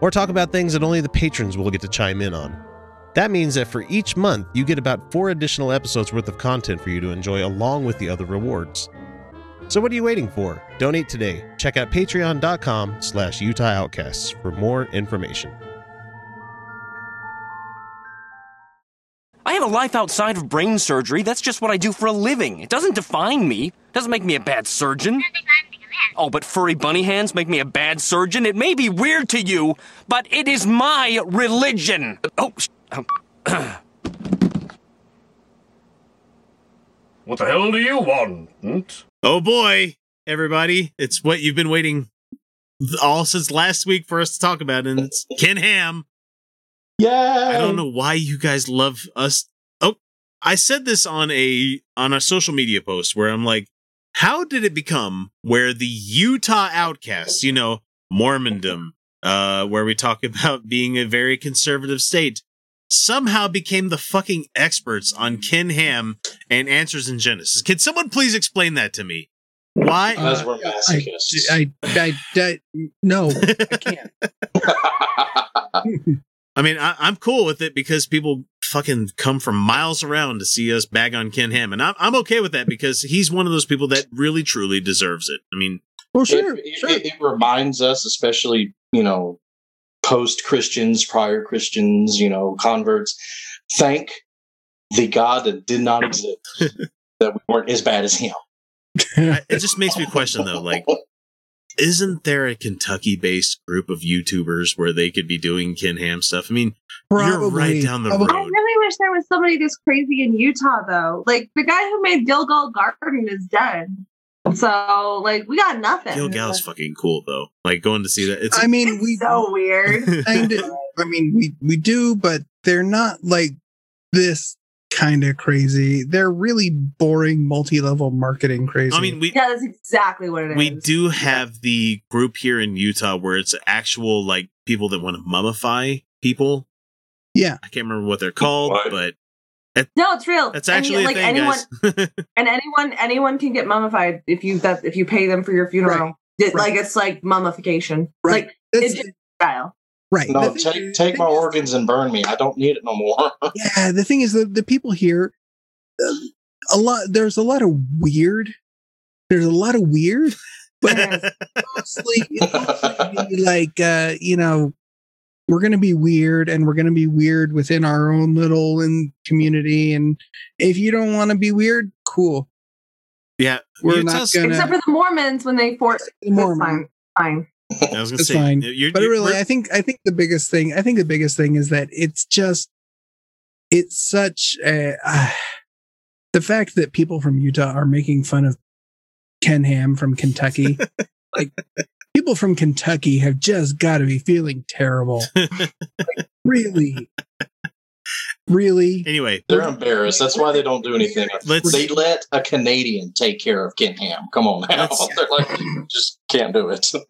or talk about things that only the patrons will get to chime in on. That means that for each month, you get about four additional episodes worth of content for you to enjoy along with the other rewards. So what are you waiting for? Donate today. Check out patreon.com slash Utah Outcasts for more information. I have a life outside of brain surgery. That's just what I do for a living. It doesn't define me. Doesn't make me a bad surgeon. Oh, but furry bunny hands make me a bad surgeon. It may be weird to you, but it is my religion. Oh, sh- oh, What the hell do you want? Oh boy, everybody. It's what you've been waiting all since last week for us to talk about, and it's Ken Ham. Yeah. I don't know why you guys love us. Oh, I said this on a on a social media post where I'm like, how did it become where the Utah outcasts, you know, Mormondom, uh, where we talk about being a very conservative state, somehow became the fucking experts on Ken Ham and answers in Genesis. Can someone please explain that to me? Why? Because we're I, masochists. I, I, I, no, I can't. I mean, I, I'm cool with it because people fucking come from miles around to see us bag on Ken Ham, and I'm I'm okay with that because he's one of those people that really truly deserves it. I mean, well, It, it, it reminds us, especially you know, post Christians, prior Christians, you know, converts, thank the God that did not exist that we weren't as bad as him. It just makes me question though, like, isn't there a Kentucky-based group of YouTubers where they could be doing Ken Ham stuff? I mean, you're right down the road. I really wish there was somebody this crazy in Utah, though. Like the guy who made Gilgal Garden is dead, so like we got nothing. Gilgal's fucking cool though. Like going to see that. It's I mean, we so weird. kind. I mean, we we do, but they're not like this kind of crazy. They're really boring, multi-level marketing crazy. I mean, we yeah, that's exactly what it is. we do have the group here in Utah where it's actual like people that want to mummify people. Yeah, I can't remember what they're called, but no, it's real. that's Any- actually like a thing, anyone, guys. and anyone anyone can get mummified if you that if you pay them for your funeral. It- Like it's like mummification, like Egyptian style. Right. No, The thing- take take my organs and burn me. I don't need it no more. yeah, the thing is that the people here, uh, a lot. There's a lot of weird. There's a lot of weird, but mostly, mostly like uh, you know, we're gonna be weird, and we're gonna be weird within our own little in community. And if you don't want to be weird, cool. Yeah, We're not gonna. Except for the Mormons when they force the Mormons. fine, fine. I was gonna it's say, fine. you're- but you're- really, I think I think the biggest thing I think the biggest thing is that it's just it's such a uh, the fact that people from Utah are making fun of Ken Ham from Kentucky. like people from Kentucky have just got to be feeling terrible. Like, really, really. Anyway, They're embarrassed. That's why they don't do anything. Let's- they let a Canadian take care of Ken Ham. Come on now. They're like, just can't do it.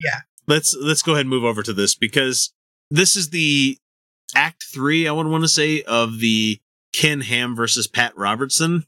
Yeah. Let's let's go ahead and move over to this because this is the act three. I would want to say of the Ken Ham versus Pat Robertson.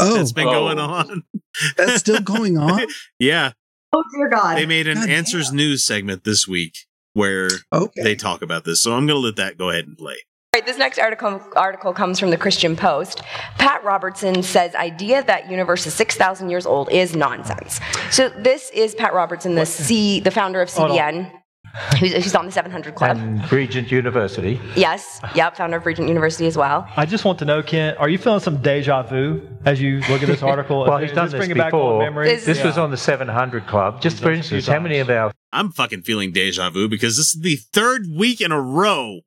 Oh, that's been going oh. on. That's still going on. yeah, Oh dear God! they made an God Answers News segment this week where Okay. they talk about this. So I'm going to let that go ahead and play. All right, this next article, article comes from the Christian Post. Pat Robertson says idea that universe is 6,000 years old is nonsense. So this is Pat Robertson, the C, the founder of CBN. Who's, who's on the 700 Club. and Regent University. yes, yep, founder of Regent University as well. I just want to know, Ken, are you feeling some deja vu as you look at this article? Well, he's done is this bringing back old before. memories? This Yeah. was on the 700 Club. Just for done this a instance, how many of our I'm fucking feeling deja vu because this is the third week in a row.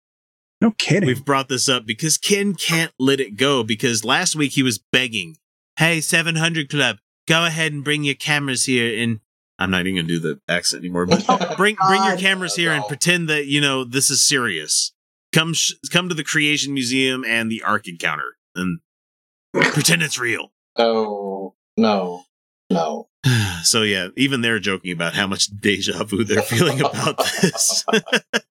No kidding. We've brought this up because Ken can't let it go because last week he was begging, Hey, 700 Club, go ahead and bring your cameras here. And I'm not even going to do the accent anymore, but oh bring, bring your cameras here and pretend that, you know, this is serious. Come, sh- come to the Creation Museum and the Ark Encounter and pretend it's real. Oh no, no. So yeah, even they're joking about how much deja vu they're feeling about this.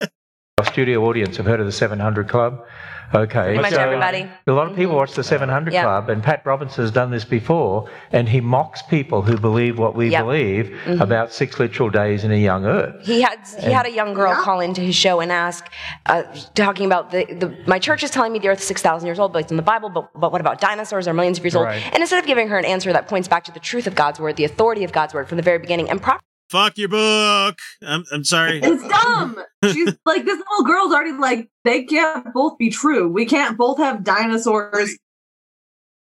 our studio audience have heard of the 700 Club. Okay. Pretty much so everybody. A lot of people watch the 700 Yeah. Club, and Pat Robinson has done this before, and he mocks people who believe what we Yep. believe Mhm. about six literal days in a young earth. He had he had a young girl call into his show and ask, uh, talking about the, the my church is telling me the Earth is six thousand years old, but it's in the Bible. But but what about dinosaurs? Are millions of years old? And instead of giving her an answer that points back to the truth of God's word, the authority of God's word from the very beginning, and proper Fuck your book. I'm, I'm sorry. It's dumb. She's like this little girl's already like they can't both be true. We can't both have dinosaurs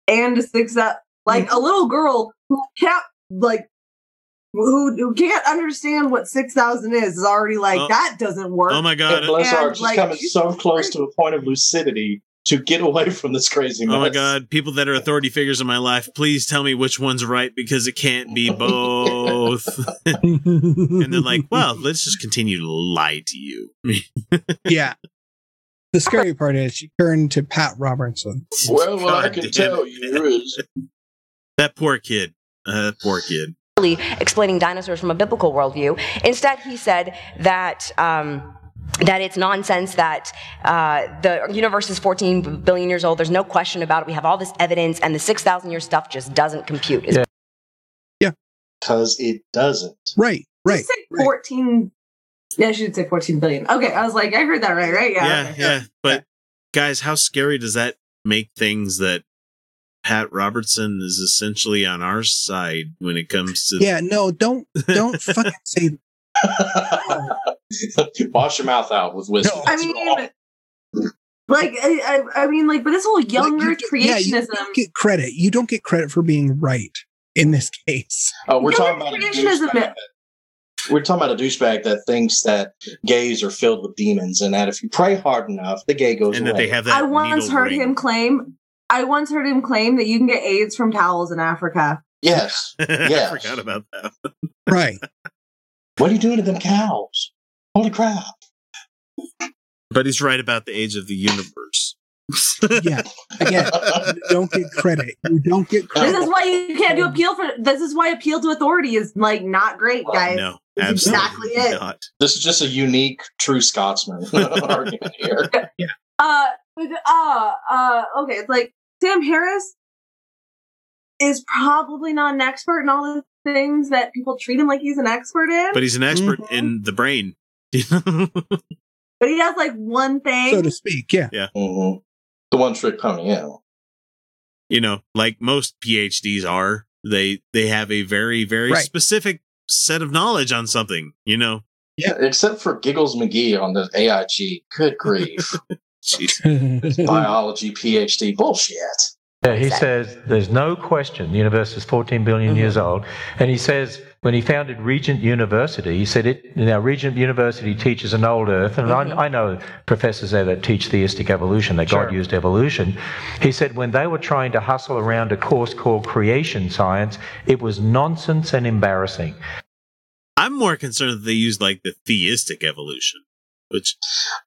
and a six up like a little girl who can't like who, who can't understand what six thousand is is already like Oh. that doesn't work. Oh my god! And bless And, her, she's like, coming she's so close to a point of lucidity to get away from this crazy mess. Oh my god, people that are authority figures in my life, please tell me which one's right because it can't be both. and they're like, well, let's just continue to lie to you. yeah. The scary part is she turned to Pat Robertson. Well, what I can tell it. you is that poor kid. Uh, that poor kid. really explaining dinosaurs from a biblical worldview. Instead, he said that. Um, that it's nonsense that uh, the universe is 14 billion years old. There's no question about it. We have all this evidence, and the 6,000 year stuff just doesn't compute. Is because it doesn't. Right, right. Say fourteen. Yeah, I should say fourteen billion. Okay, I was like, I heard that right, right? Yeah. Yeah, yeah. But guys, how scary does that make things that Pat Robertson is essentially on our side when it comes to Yeah, no, don't don't fucking say Wash your mouth out with wisdom. I mean, like, I, I, I mean, like, but this whole young Earth yeah, you creationism. don't get credit. You don't get credit for being right in this case. Oh, we're young talking about a creationism. douchebag. We're talking about a douchebag that thinks that gays are filled with demons, and that if you pray hard enough, the gay goes and away. that they have I once heard ring. him claim. I once heard him claim that you can get AIDS from towels in Africa. Yes, yes. I forgot about that. Right. What are you doing to them cows? Holy crap! But he's right about the age of the universe. Yeah. Again, don't get credit. You don't get credit. This is why you can't do appeal for. This is why appeal to authority is like not great, guys. no, That's absolutely exactly it. not. This is just a unique, true Scotsman argument here. Yeah. Uh, uh, uh. Okay, it's like Sam Harris is probably not an expert in all the things that people treat him like he's an expert in. But he's an expert Mm-hmm. in the brain. But he has like one thing. So to speak, yeah. yeah. hmm The one trick pony, yeah. You know, like most PhDs are, they they have a very very Right. specific set of knowledge on something. You know, Yeah, except for Giggles McGee on the AIG. Good grief. Biology PhD. Bullshit. Yeah, he says there's no question the universe is 14 billion years old. And he says when he founded Regent University, he said it now Regent University teaches an old Earth, and I, mm-hmm. I know professors there that teach theistic evolution, that God used evolution. He said when they were trying to hustle around a course called creation science, it was nonsense and embarrassing. I'm more concerned that they use like the theistic evolution, which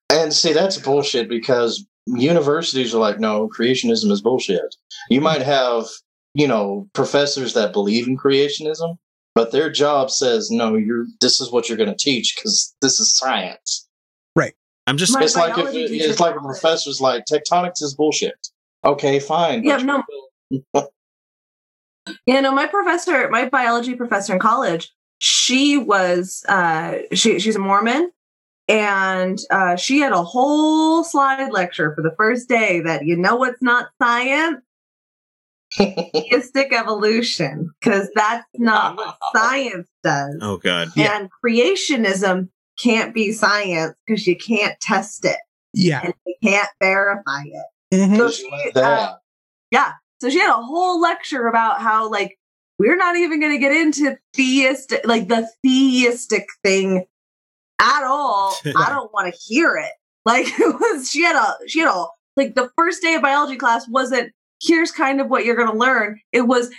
And see, that's bullshit because universities are like, no, creationism is bullshit. You might have, you know, professors that believe in creationism, but their job says, no, you're this is what you're going to teach because this is science. Right. I'm just My it's like if it, it's like a called it- professor's like tectonics is bullshit. Okay, fine. Yeah, no. Yeah, no, my professor, my biology professor in college, she was uh she she's a Mormon and uh she had a whole slide lecture for the first day that you know what's not science? Theistic evolution, because that's not what science does. oh god, And creationism can't be science because you can't test it Yeah. and you can't verify it. Mhm. So she, uh, yeah. So she had a whole lecture about how like we're not even going to get into theistic, like the theistic thing at all. I don't want to hear it. Like it was, she had a, she had a, like the first day of biology class wasn't, here's kind of what you're going to learn. It was,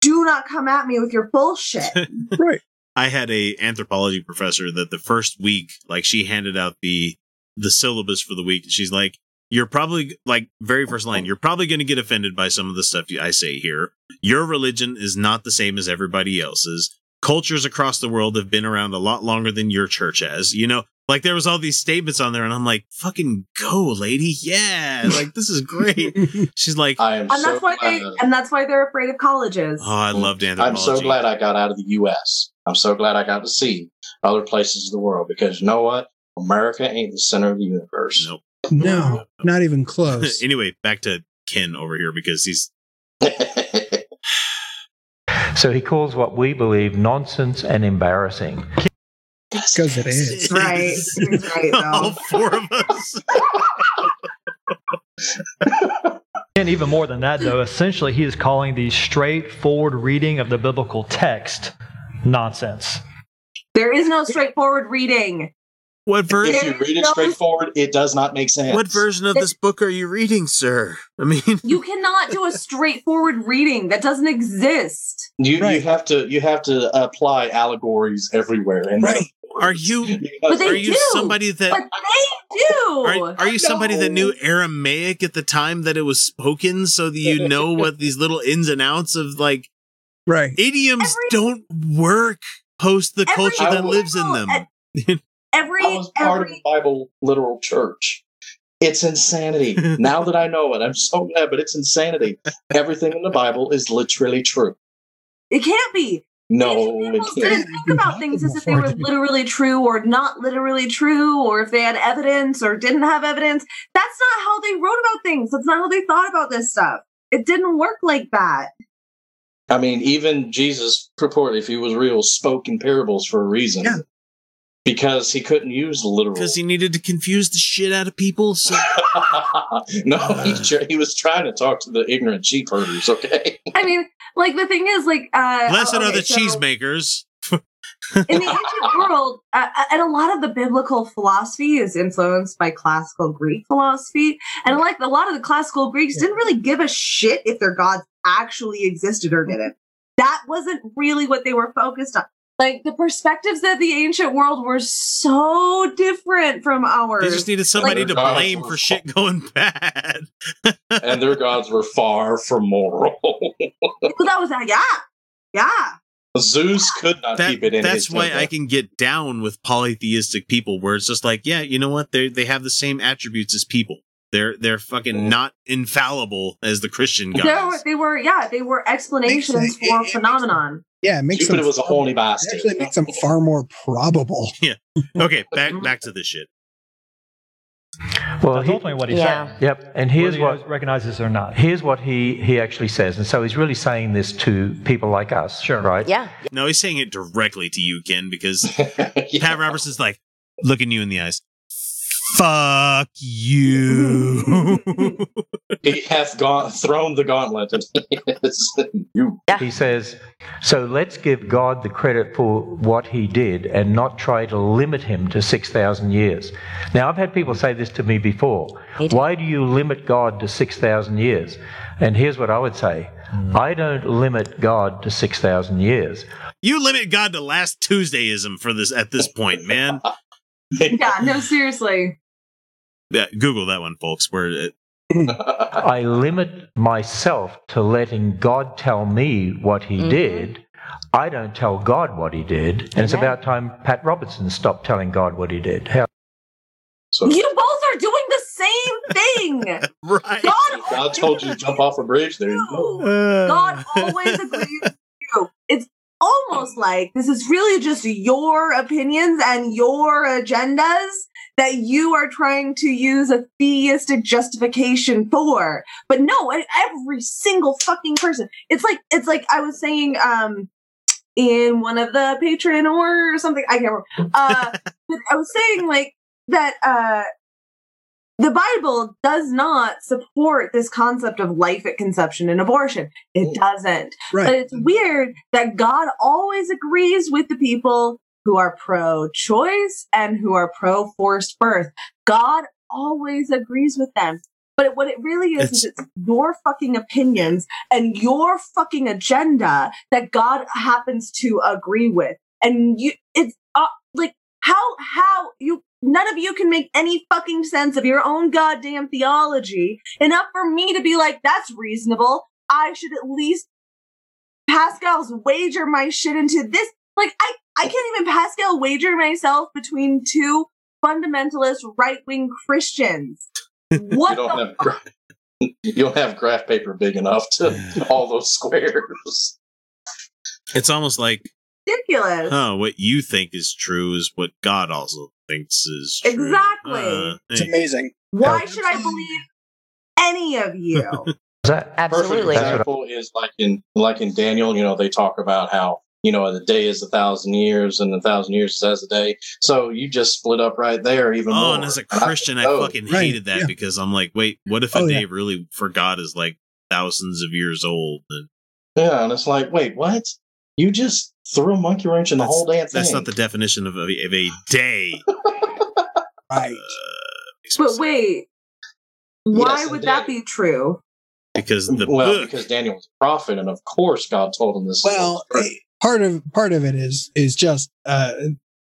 do not come at me with your bullshit. Right. I had a anthropology professor that the first week, like she handed out the the syllabus for the week, and she's like, "You're probably like very first line. You're probably going to get offended by some of the stuff I say here. Your religion is not the same as everybody else's. Cultures across the world have been around a lot longer than your church has. You know." Like there was all these statements on there, and I'm like, "Fucking go, lady! Yeah, like this is great." She's like, I am and so that's why they, glad. and that's why they're afraid of colleges. "Oh, I loved anthropology. I'm so glad I got out of the U.S. I'm so glad I got to see other places of the world because you know what? America ain't the center of the universe. Nope. No, not even close. anyway, back to Ken over here because he's So he calls what we believe nonsense and embarrassing. Because it is. Right. He's right, all four of us. And even more than that, though, essentially he is calling the straightforward reading of the biblical text nonsense. There is no straightforward reading. What version? If you read it straightforward, it does not make sense. What version of this book are you reading, sir? I mean, You cannot do a straightforward reading. That doesn't exist. You you have to you have to apply allegories everywhere. And Right. Are you But they are you do. somebody that But they do. are, are you somebody that knew Aramaic at the time that it was spoken so that you know what these little ins and outs of like right idioms don't work post the culture that lives in them. Every I was part of a Bible literal church. It's insanity. now that I know it, I'm so glad, but it's insanity. Everything in the Bible is literally true. It can't be. No, it People didn't think about things as if they were literally true or not literally true, or if they had evidence or didn't have evidence. That's not how they wrote about things. That's not how they thought about this stuff. It didn't work like that. I mean, even Jesus, purportedly, if he was real, spoke in parables for a reason. Yeah. Because he couldn't use literal. Because he needed to confuse the shit out of people. So no, he, uh. tr- he was trying to talk to the ignorant sheep herders, okay? I mean, like the thing is, like, uh, Blessed okay, are the so- cheesemakers. in the ancient world, uh, and a lot of the biblical philosophy is influenced by classical Greek philosophy. And like a lot of the classical Greeks didn't really give a shit if their gods actually existed or didn't. That wasn't really what they were focused on. Like the perspectives of the ancient world were so different from ours. They just needed somebody Like- to blame for shit going bad. and their gods were far from moral. that was uh, yeah, yeah. Zeus could not That- keep it in that's his why temple. I can get down with polytheistic people, where it's just like, yeah, you know what? They they have the same attributes as people. They're they're fucking mm-hmm. not infallible as the Christian They guys. were, they were, yeah, they were explanations for phenomenon. Yeah, it makes Cupid them was a horny it bastard. actually makes them far more probable. Yeah. Okay, back back to this shit. Well, that's ultimately what he's Yeah. saying. Yep. And here's Whether what recognize this or not. here's what he he actually says, and so he's really saying this to people like us, sure, right? Yeah. No, he's saying it directly to you, Ken, because Pat Robertson's like looking you in the eyes. Fuck you. he hath gone thrown the gauntlet. and it's you. He says, so let's give God the credit for what he did and not try to limit him to 6,000 years. Now, I've had people say this to me before. Why do you limit God to 6,000 years? And here's what I would say hmm. I don't limit God to 6,000 years. you limit God to last Tuesdayism for this at this point, man. Yeah, no, seriously. Yeah, Google that one, folks. Where it, I limit myself to letting God tell me what he Mm-hmm. did. I don't tell God what he did. And it's about time Pat Robertson stopped telling God what he did. How You both are doing the same thing. right. God, God told you to jump off a bridge. There you go. God always agrees with you. It's almost like this is really just your opinions and your agendas that you are trying to use a theistic justification for. But no, every single fucking person. It's like it's like I was saying um in one of the Patreon or something. I can't remember. Uh I was saying like that uh the Bible does not support this concept of life at conception and abortion. It doesn't. Right. But it's weird that God always agrees with the people who are pro choice and who are pro forced birth. God always agrees with them. But what it really is, is it's your fucking opinions and your fucking agenda that God happens to agree with. And you, it's uh, like, how, how you, none of you can make any fucking sense of your own goddamn theology enough for me to be like, that's reasonable. I should at least Pascal's wager my shit into this. Like, I, I can't even Pascal wager myself between two fundamentalist right wing Christians. What you don't the have gra- you don't have graph paper big enough to all those squares. it's almost like, ridiculous? oh, what you think is true is what God also thinks is true. Exactly. Uh, It's hey. amazing. Why should I believe any of you? that? Absolutely. Perfect example is like in like in Daniel. You know, they talk about how you know the day is a thousand years, and a thousand years is as a day. So you just split up right there, even Oh, more. and as a And I- Christian, I oh, fucking Right, hated that yeah. because I'm like, wait, what if a Oh, day yeah. really for God is like thousands of years old? And Yeah, and it's like, wait, what? You just threw a monkey wrench in the whole damn thing. That's not the definition of a, of a day. right. But wait, why Yes, would that be true? Because the well, book. because Daniel was a prophet, and of course God told him this. Well, part of part of it is is just uh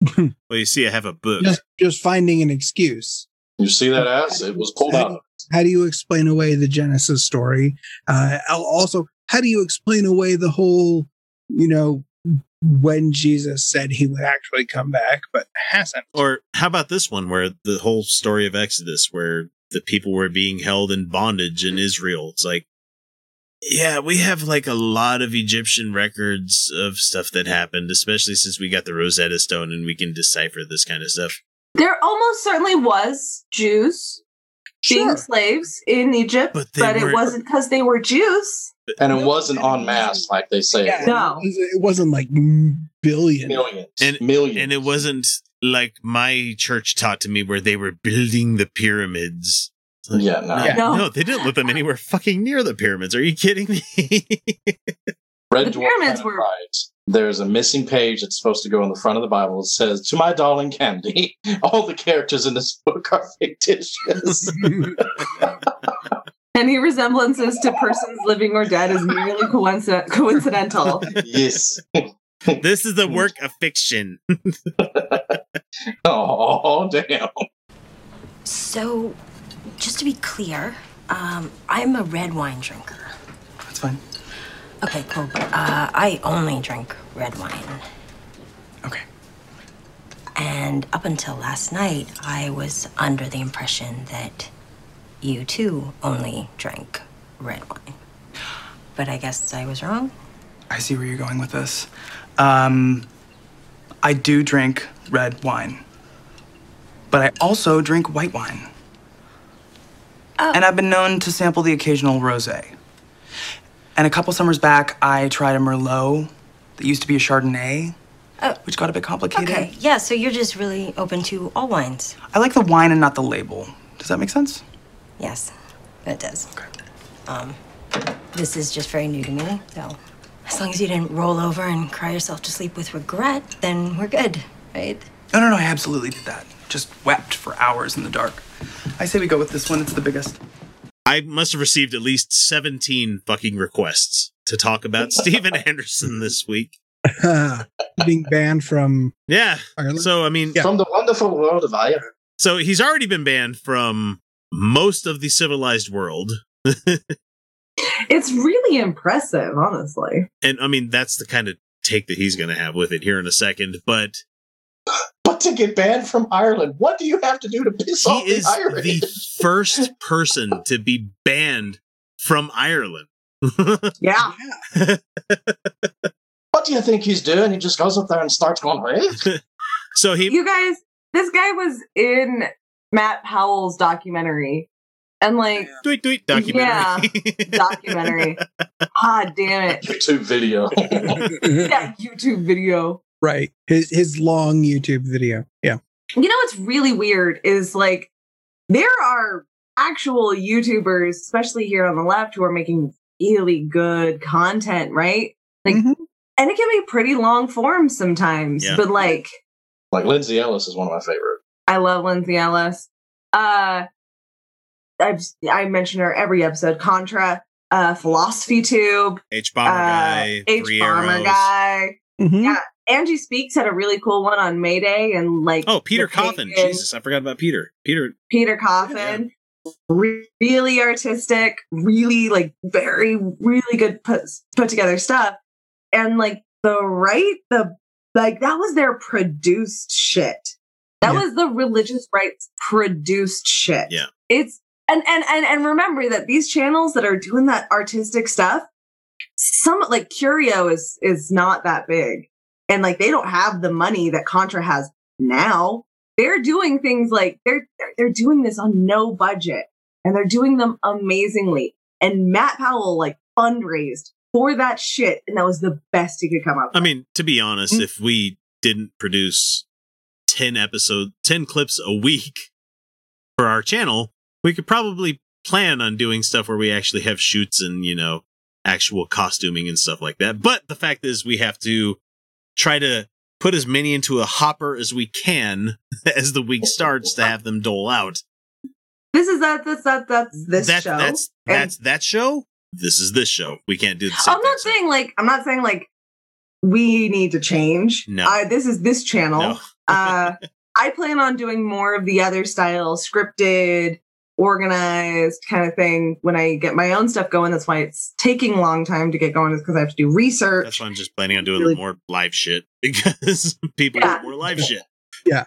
Well, you see, I have a book. just just finding an excuse. you see that ass? It was pulled out. How do you explain away the Genesis story? Uh, also, how do you explain away the whole, you know, when Jesus said he would actually come back, but hasn't? Or how about this one, where the whole story of Exodus, where the people were being held in bondage in Israel? It's like, yeah, we have like a lot of Egyptian records of stuff that happened, especially since we got the Rosetta Stone and we can decipher this kind of stuff. There almost certainly was Jews being slaves in Egypt, but, they it wasn't because they were Jews. And it wasn't en masse like they say. it was. No. It, was, it wasn't like billion, millions, Millions. And millions. And it wasn't like my church taught to me where they were building the pyramids. Like, Yeah, no. yeah, No. no, they didn't let them anywhere fucking near the pyramids. Are you kidding me? Red The pyramids were- Enterprise. There's a missing page that's supposed to go in the front of the Bible. It says, "To my darling Candy, all the characters in this book are fictitious." Any resemblances to persons living or dead is merely coinci- coincidental. yes. this is the work of fiction. oh damn! So, just to be clear, um, I'm a red wine drinker. That's fine. Okay, cool. But uh, I only drink red wine. Okay. And up until last night, I was under the impression that you too only drank red wine. But I guess I was wrong. I see where you're going with this. Um, I do drink red wine, but I also drink white wine. And I've been known to sample the occasional rosé. And a couple summers back, I tried a Merlot that used to be a Chardonnay, Oh. which got a bit complicated. Okay, yeah, so you're just really open to all wines. I like the wine and not the label. Does that make sense? Yes, it does. Um, this is just very new to me, so as long as you didn't roll over and cry yourself to sleep with regret, then we're good, right? No, no, no, I absolutely did that. Just wept for hours in the dark. I say we go with this one, it's the biggest. I must have received at least 17 fucking requests to talk about Steven Anderson this week. being banned from Yeah. Ireland. So, I mean, From the wonderful world of Ireland. so he's already been banned from most of the civilized world. It's really impressive, honestly. And I mean, that's the kind of take that he's going to have with it here in a second. But But to get banned from Ireland, what do you have to do to piss off he is the Irish? the first person to be banned from Ireland. Yeah. What do you think he's doing? He just goes up there and starts going, hey? so he. You guys, this guy was in Matt Powell's documentary. And like, tweet, tweet, documentary. Yeah, documentary. Ah, damn it. YouTube video. yeah, YouTube video. Right. His his long YouTube video. Yeah. You know what's really weird is like there are actual YouTubers, especially here on the left, who are making really good content, right? Like, and it can be pretty long form sometimes, Yeah. but like, like Lindsay Ellis is one of my favorite. I love Lindsay Ellis. Uh, I've I mention her every episode. Contra, uh, Philosophy Tube, H bomber uh, guy, H three bomber arrows. guy. Yeah, Angie Speaks had a really cool one on Mayday and like Oh, Peter Coffin. Jesus, I forgot about Peter. Peter. Peter Coffin. Re- Really artistic, really like very, really good put, put together stuff. And like the right, the like that was their produced shit. That was the religious rights produced shit. Yeah. It's and and and and remember that these channels that are doing that artistic stuff, some like Curio is is not that big. And like they don't have the money that Contra has now. They're doing things like they're they're, they're doing this on no budget and they're doing them amazingly. And Matt Powell like fundraised for that shit and that was the best he could come up With. I mean, to be honest, Mm. if we didn't produce 10 episodes, 10 clips a week for our channel, we could probably plan on doing stuff where we actually have shoots and, you know, actual costuming and stuff like that. But the fact is, we have to try to put as many into a hopper as we can as the week starts to have them dole out. This is that. That's that. That's this That- show. That's And- that's that show. This is this show. We can't do the same. I'm not saying like I'm not saying like we need to change. No. Uh, this is this channel. No. uh, I plan on doing more of the other style, scripted, organized kind of thing when I get my own stuff going. That's why it's taking a long time to get going, is because I have to do research. That's why I'm just planning on doing Really- more live shit because people Yeah. want more live shit. Yeah.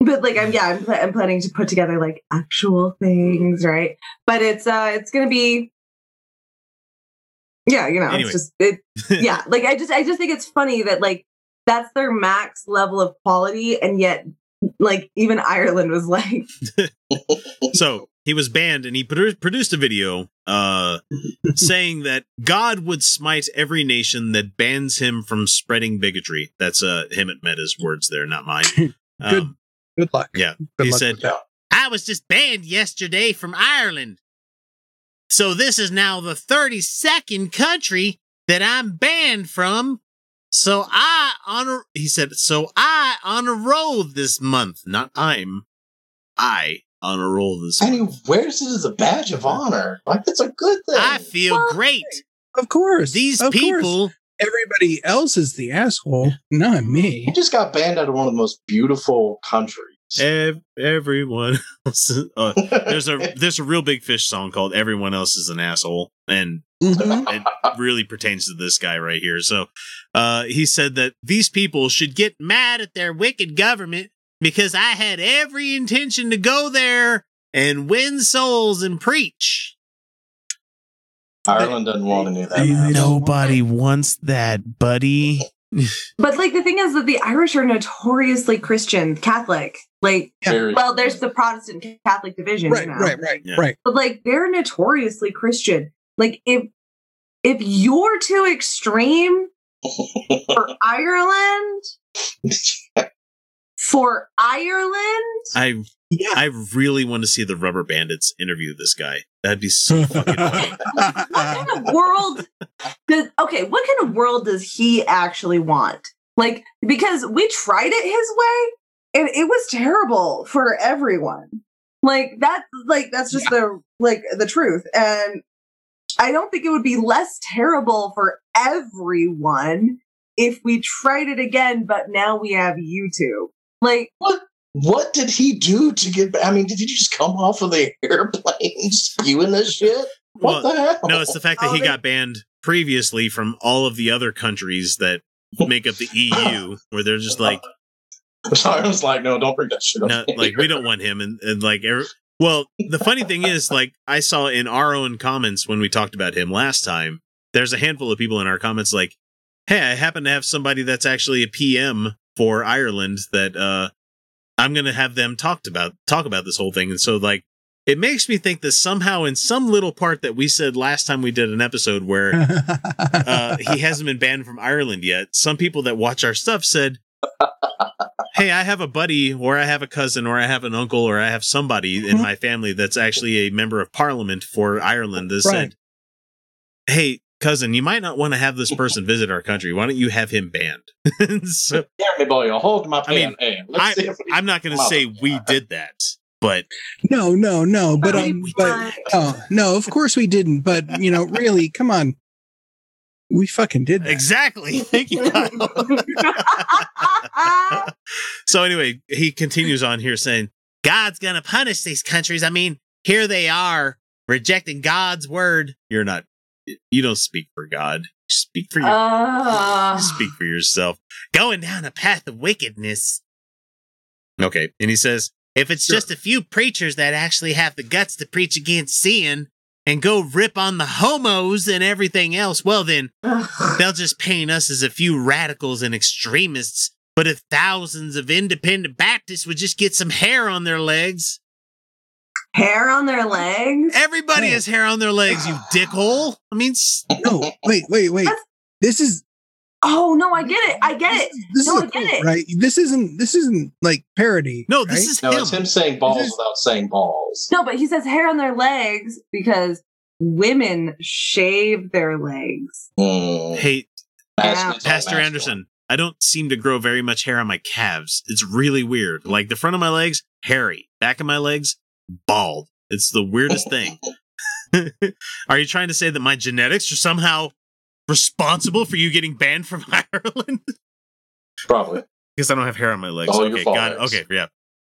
But like I'm yeah, I'm, pla- I'm planning to put together like actual things, right? But it's uh it's gonna be yeah, you know, Anyway. it's just it yeah, like I just I just think it's funny that like that's their max level of quality and yet like even Ireland was like so he was banned and he produ- produced a video uh saying that god would smite every nation that bans him from spreading bigotry that's uh Hemant Mehta's words there not mine Good. Um, Good luck. yeah Good he luck said i was just banned yesterday from ireland so this is now the 32nd country that i'm banned from so i on a he said so i on a roll this month not i'm i on a roll this And he wears it as a badge of honor. Like it's a good thing. I feel great. Of course. These Of course. people. Everybody else is the asshole, not me. He just got banned out of one of the most beautiful countries. Ev- everyone else. is- uh, there's a there's a Reel Big Fish song called "Everyone Else Is an Asshole," and it really pertains to this guy right here. So, uh, he said that these people should get mad at their wicked government because I had every intention to go there and win souls and preach. Ireland doesn't want any of that. Nobody wants that, buddy. But like the thing is that the Irish are notoriously Christian, Catholic. Like, Very. well, there's the Protestant Catholic division, Right, you know? right, right, Yeah. right. But like they're notoriously Christian. Like if if you're too extreme for Ireland, for Ireland, I I really want to see the Rubberbandits interview this guy. That'd be so fucking funny. what kind of world does okay, what kind of world does he actually want? Like because we tried it his way and it was terrible for everyone. Like that like that's just the like the truth. And I don't think it would be less terrible for everyone if we tried it again, but now we have YouTube. Like what what did he do to get I mean, did he just come off of the airplane spewing this shit? What Well, the hell? No, it's the fact that he um, got banned previously from all of the other countries that make up the EU, where they're just like, I was like, no, don't bring that shit up. no, like we don't want him, and, and like, every, well, the funny thing is, like, I saw in our own comments when we talked about him last time, there's a handful of people in our comments like, hey, I happen to have somebody that's actually a PM for Ireland that uh I'm gonna have them talked about talk about this whole thing, and so like. It makes me think that somehow, in some little part that we said last time we did an episode where uh, he hasn't been banned from Ireland yet. Some people that watch our stuff said, "Hey, I have a buddy, or I have a cousin, or I have an uncle, or I have somebody in my family that's actually a member of Parliament for Ireland." That said, "Hey, cousin, you might not want to have this person visit our country. Why don't you have him banned?" so, Yeah, me boy, hold my I mean, hey, let's I, see I'm not going to say we did that, but No, no, no. But um, but no, no. Of course we didn't. But you know, really, come on. We fucking did that. Exactly. Thank you, so anyway, he continues on here saying, God's gonna punish these countries. I mean, here they are rejecting God's word. You're not you don't speak for God. You speak for your Ah. you speak for yourself. Going down a path of wickedness. Okay. And he says, if it's just a few preachers that actually have the guts to preach against sin and go rip on the homos and everything else, well then they'll just paint us as a few radicals and extremists. But if thousands of independent Baptists would just get some hair on their legs. Hair on their legs? Everybody has hair on their legs, you dickhole. I mean, No, wait, wait, wait. This is Oh no, I get it. I get it. this no, is I a get quote, it. right. This isn't this isn't like parody. No, right? No, it's him saying balls is- without saying balls. No, but he says hair on their legs because women shave their legs. Hmm. Hey, Yeah. Pastor Anderson, I don't seem to grow very much hair on my calves. It's really weird. Like the front of my legs, hairy. Back of my legs, bald. It's the weirdest thing. are you trying to say that my genetics are somehow responsible for you getting banned from Ireland? Probably. Because I don't have hair on my legs. All your okay, fault, got it. Okay, yeah.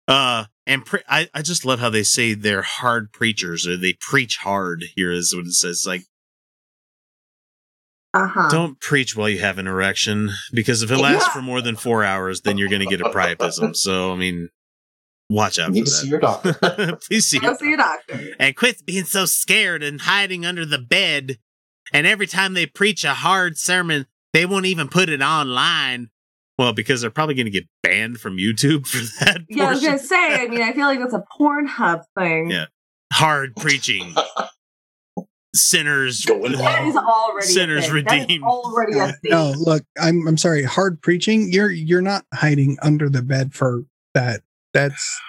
Uh, and pre- I, I just love how they say they're hard preachers or they preach hard. Here is what it says. Like, Uh-huh. don't preach while you have an erection because if it lasts for more than four hours, then you're going to get a priapism. So, I mean, watch out for Need to that. see your doctor. Please see. Go see a doctor. And quit being so scared and hiding under the bed. And every time they preach a hard sermon, they won't even put it online. Well, because they're probably going to get banned from YouTube for that. Yeah, I was portion. gonna say. I mean, I feel like that's a Pornhub thing. Yeah. Hard preaching. Sinners. That is already a Sinners. That is redeemed. already a thing. No, look, I'm I'm sorry. Hard preaching. You're you're not hiding under the bed for that. That's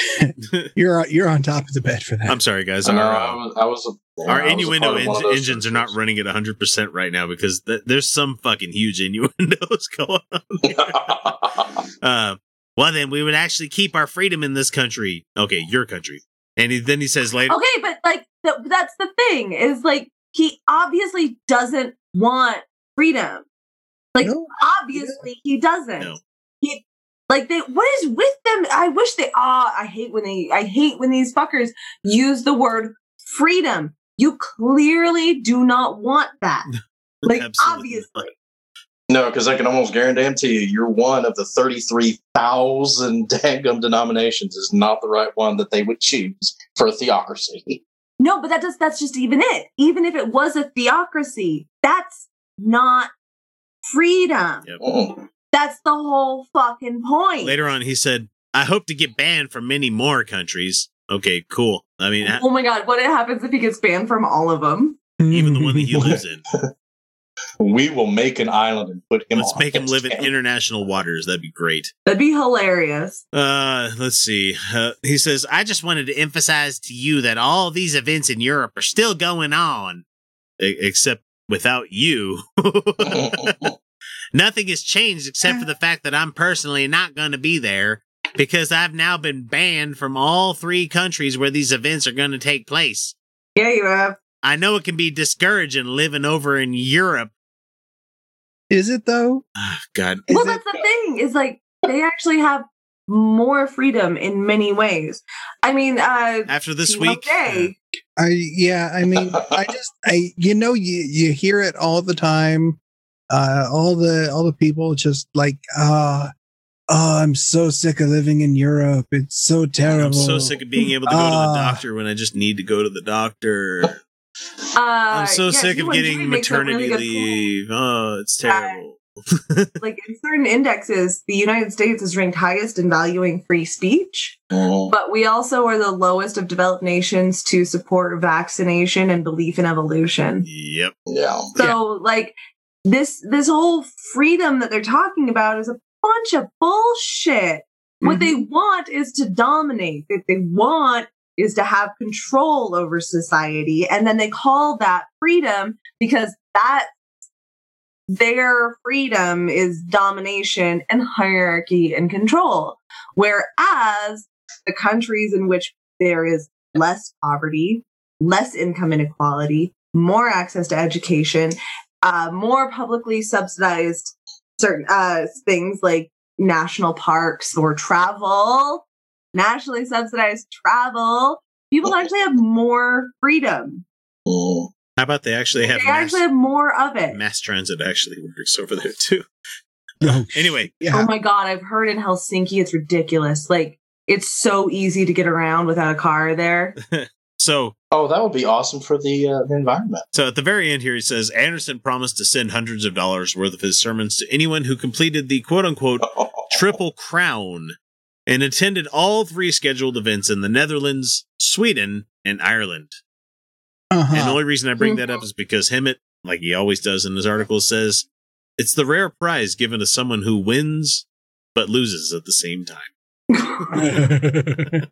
you're you're on top of the bed for that. I'm sorry, guys. I know, Our, I uh, was, I was a, our I was a innuendo part of one of en- those engines are not running at 100% right now because th- there's some fucking huge innuendos going on. uh, well, then we would actually keep our freedom in this country. Okay, your country. And he, then he says later, Okay, but like th- that's the thing is like he obviously doesn't want freedom. Like obviously he doesn't. He like they what is with them? I wish they ah I hate when they I hate when these fuckers use the word freedom. You clearly do not want that. Like obviously. No, because I can almost guarantee you, you're one of the 33,000 dangum denominations is not the right one that they would choose for a theocracy. No, but that does that's just even it. Even if it was a theocracy, that's not freedom. That's the whole fucking point. later on, he said, I hope to get banned from many more countries. Okay, cool. I mean, Oh my god, what happens if he gets banned from all of them? even the one that he lives in. We will make an island and put him Let's on make him it. live in international waters. That'd be great. That'd be hilarious. Uh, let's see. Uh, he says, I just wanted to emphasize to you that all these events in Europe are still going on, E- except without you. Nothing has changed except for the fact that I'm personally not going to be there because I've now been banned from all three countries where these events are going to take place. Yeah, you have. I know it can be discouraging living over in Europe. Is it though? Oh, God. well, that's the thing is like they actually have more freedom in many ways. I mean, uh, After this Team Up week, Day, I yeah, I mean, I just I you know you you hear it all the time. Uh all the all the people just like uh oh, I'm so sick of living in Europe. It's so terrible. I'm so sick of being able to go to the Ah. doctor when I just need to go to the doctor. uh, I'm so yeah, sick of Team Up Day getting makes a really maternity good leave. Oh, it's Yeah. terrible. like in certain indexes, the United States is ranked highest in valuing free speech, but we also are the lowest of developed nations to support vaccination and belief in evolution. Yep. Yeah. So like this this whole freedom that they're talking about is a bunch of bullshit. What mm-hmm. they want is to dominate. What they want is to have control over society. And then they call that freedom because that their freedom is domination and hierarchy and control. Whereas the countries in which there is less poverty, less income inequality, more access to education, uh, more publicly subsidized certain uh, things like national parks or travel, nationally subsidized travel, people actually have more freedom. How about they actually have They mass, actually have more of it. mass transit actually works over there too? Anyway, Oh my god, I've heard in Helsinki it's ridiculous. Like it's so easy to get around without a car there. so Oh, that would be awesome for the, uh, the environment. So at the very end here, he says Anderson promised to send hundreds of dollars worth of his sermons to anyone who completed the quote unquote Triple Crown and attended all three scheduled events in the Netherlands, Sweden, and Ireland. Uh-huh. And the only reason I bring that up is because Hemant, like he always does in his article, says it's the rare prize given to someone who wins but loses at the same time.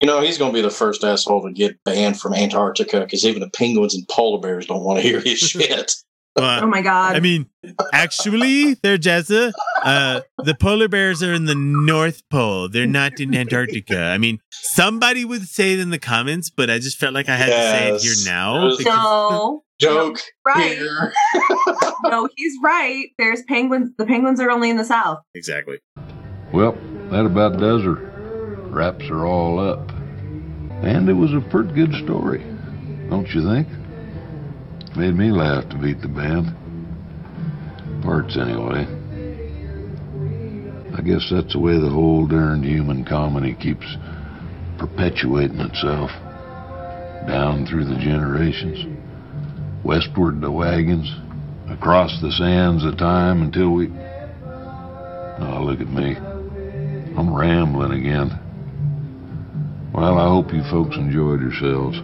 You know, he's going to be the first asshole to get banned from Antarctica because even the penguins and polar bears don't want to hear his shit. oh my god. I mean, actually, they're Jessa. Uh, the polar bears are in the North Pole. They're not in Antarctica. I mean, somebody would say it in the comments, but I just felt like I had to say it here now. because- No. Joke. Right. no, he's right. There's penguins. The penguins are only in the south. Exactly. Well, that about does her. Wraps are all up. And it was a pretty good story, don't you think? Made me laugh to beat the band. Parts, anyway. I guess that's the way the whole darned human comedy keeps perpetuating itself. Down through the generations. Westward the wagons. Across the sands of time until we. Oh, look at me. I'm rambling again. Well, I hope you folks enjoyed yourselves.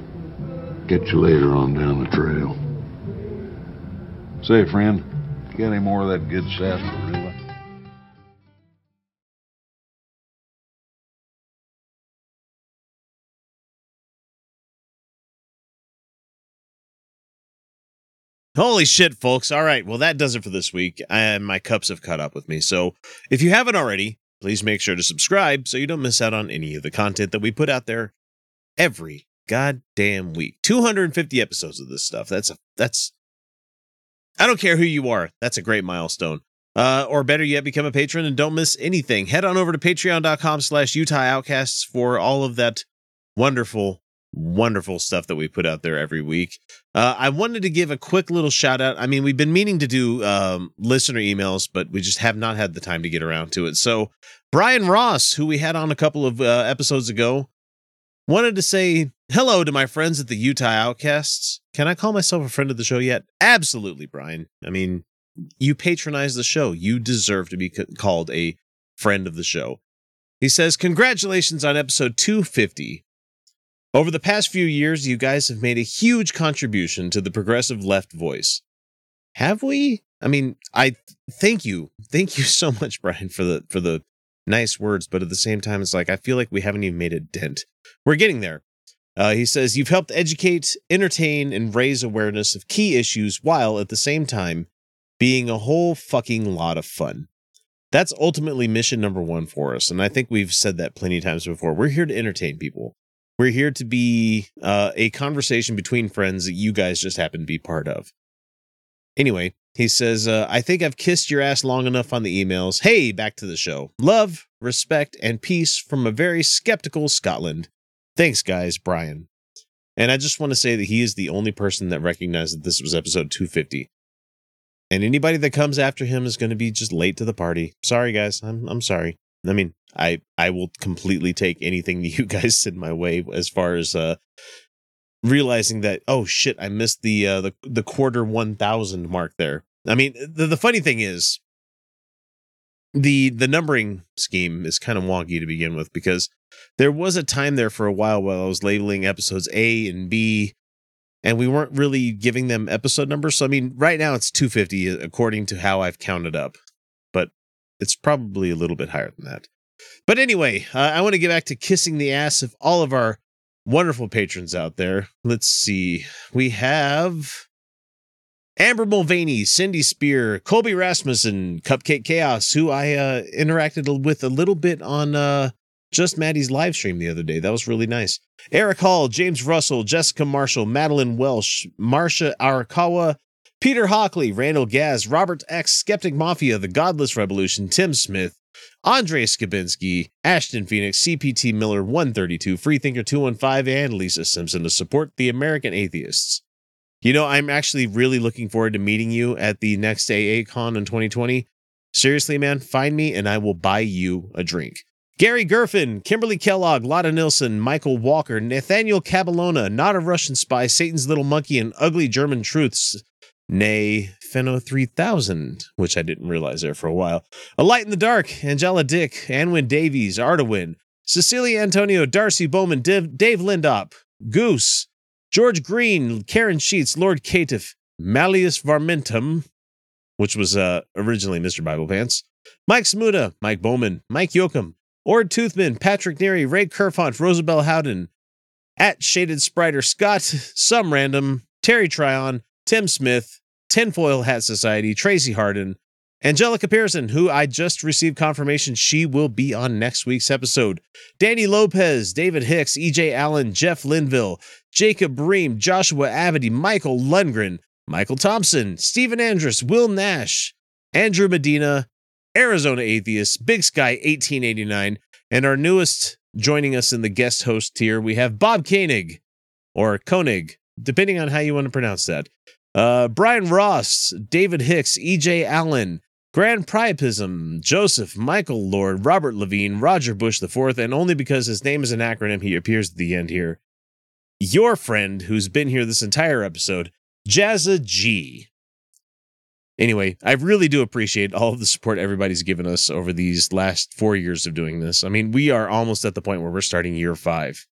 Catch you later on down the trail. Say, friend, got any more of that good sarsaparilla? Holy shit, folks. All right. Well, that does it for this week. And my cups have caught up with me. So if you haven't already, please make sure to subscribe so you don't miss out on any of the content that we put out there every goddamn week. 250 episodes of this stuff. That's a, that's, I don't care who you are. That's a great milestone. Uh, or better yet, become a patron and don't miss anything. Head on over to patreon.com slash Utah Outcasts for all of that wonderful, wonderful stuff that we put out there every week. Uh, I wanted to give a quick little shout out. I mean, we've been meaning to do um, listener emails, but we just have not had the time to get around to it. So, Brian Ross, who we had on a couple of uh, episodes ago, wanted to say hello to my friends at the Utah Outcasts. Can I call myself a friend of the show yet? Absolutely, Brian. I mean, you patronize the show. You deserve to be c- called a friend of the show. He says, Congratulations on episode 250. Over the past few years, you guys have made a huge contribution to the progressive left voice. Have we? I mean, I thank you. Thank you so much, Brian, for the for the nice words, but at the same time, it's like I feel like we haven't even made a dent. We're getting there. Uh, he says, You've helped educate, entertain, and raise awareness of key issues while at the same time being a whole fucking lot of fun. That's ultimately mission number one for us. And I think we've said that plenty of times before. We're here to entertain people. We're here to be uh, a conversation between friends that you guys just happen to be part of. Anyway, he says, uh, I think I've kissed your ass long enough on the emails. Hey, back to the show. Love, respect, and peace from a very skeptical Scotland. Thanks, guys, Brian. And I just want to say that he is the only person that recognized that this was episode 250. And anybody that comes after him is going to be just late to the party. Sorry, guys. I'm I'm sorry. I mean, I I will completely take anything that you guys send my way as far as uh realizing that oh shit, I missed the uh the the quarter 1000 mark there. I mean, the the funny thing is the the numbering scheme is kind of wonky to begin with because there was a time there for a while while I was labeling episodes A and B and we weren't really giving them episode numbers. So I mean, right now it's 250 according to how I've counted up, but it's probably a little bit higher than that. But anyway, uh, I want to get back to kissing the ass of all of our wonderful patrons out there. Let's see. We have Amber Mulvaney, Cindy Spear, Colby Rasmussen, Cupcake Chaos, who I uh, interacted with a little bit on uh, just Maddie's live stream the other day. That was really nice. Eric Hall, James Russell, Jessica Marshall, Madeline Welsh, Marsha Arakawa, Peter Hockley, Randall Gaz, Robert X, Skeptic Mafia, The Godless Revolution, Tim Smith, Andre Skabinski, Ashton Phoenix, CPT Miller 132, Freethinker 215, and Lisa Simpson to support the American Atheists. You know, I'm actually really looking forward to meeting you at the next AA Con in 2020. Seriously, man, find me and I will buy you a drink. Gary Gerfin, Kimberly Kellogg, Lotta Nilsson, Michael Walker, Nathaniel Caballona, Not a Russian Spy, Satan's Little Monkey, and Ugly German Truths, nay, Fenno 3000, which I didn't realize there for a while. A Light in the Dark, Angela Dick, Anwin Davies, Artawin, Cecilia Antonio, Darcy Bowman, Div- Dave Lindop, Goose, George Green, Karen Sheets, Lord Caitiff, Malleus Varmentum, which was uh, originally Mr. Bible Pants, Mike Smuda, Mike Bowman, Mike Yoakum, Ord Toothman, Patrick Neary, Ray Kerfont, Rosabelle Howden, at Shaded Spriter, Scott, Some Random, Terry Tryon, Tim Smith, Tinfoil Hat Society, Tracy Harden, Angelica Pearson, who I just received confirmation she will be on next week's episode. Danny Lopez, David Hicks, EJ Allen, Jeff Linville, Jacob Bream, Joshua Abity, Michael Lundgren, Michael Thompson, Stephen Andrus, Will Nash, Andrew Medina, Arizona Atheist, Big Sky 1889, and our newest joining us in the guest host tier, we have Bob Koenig, or Koenig, depending on how you want to pronounce that. Uh, Brian Ross, David Hicks, EJ Allen, Grand Priapism, Joseph, Michael Lord, Robert Levine, Roger Bush IV, and only because his name is an acronym, he appears at the end here. Your friend, who's been here this entire episode, Jazza G. Anyway, I really do appreciate all of the support everybody's given us over these last four years of doing this. I mean, we are almost at the point where we're starting year five.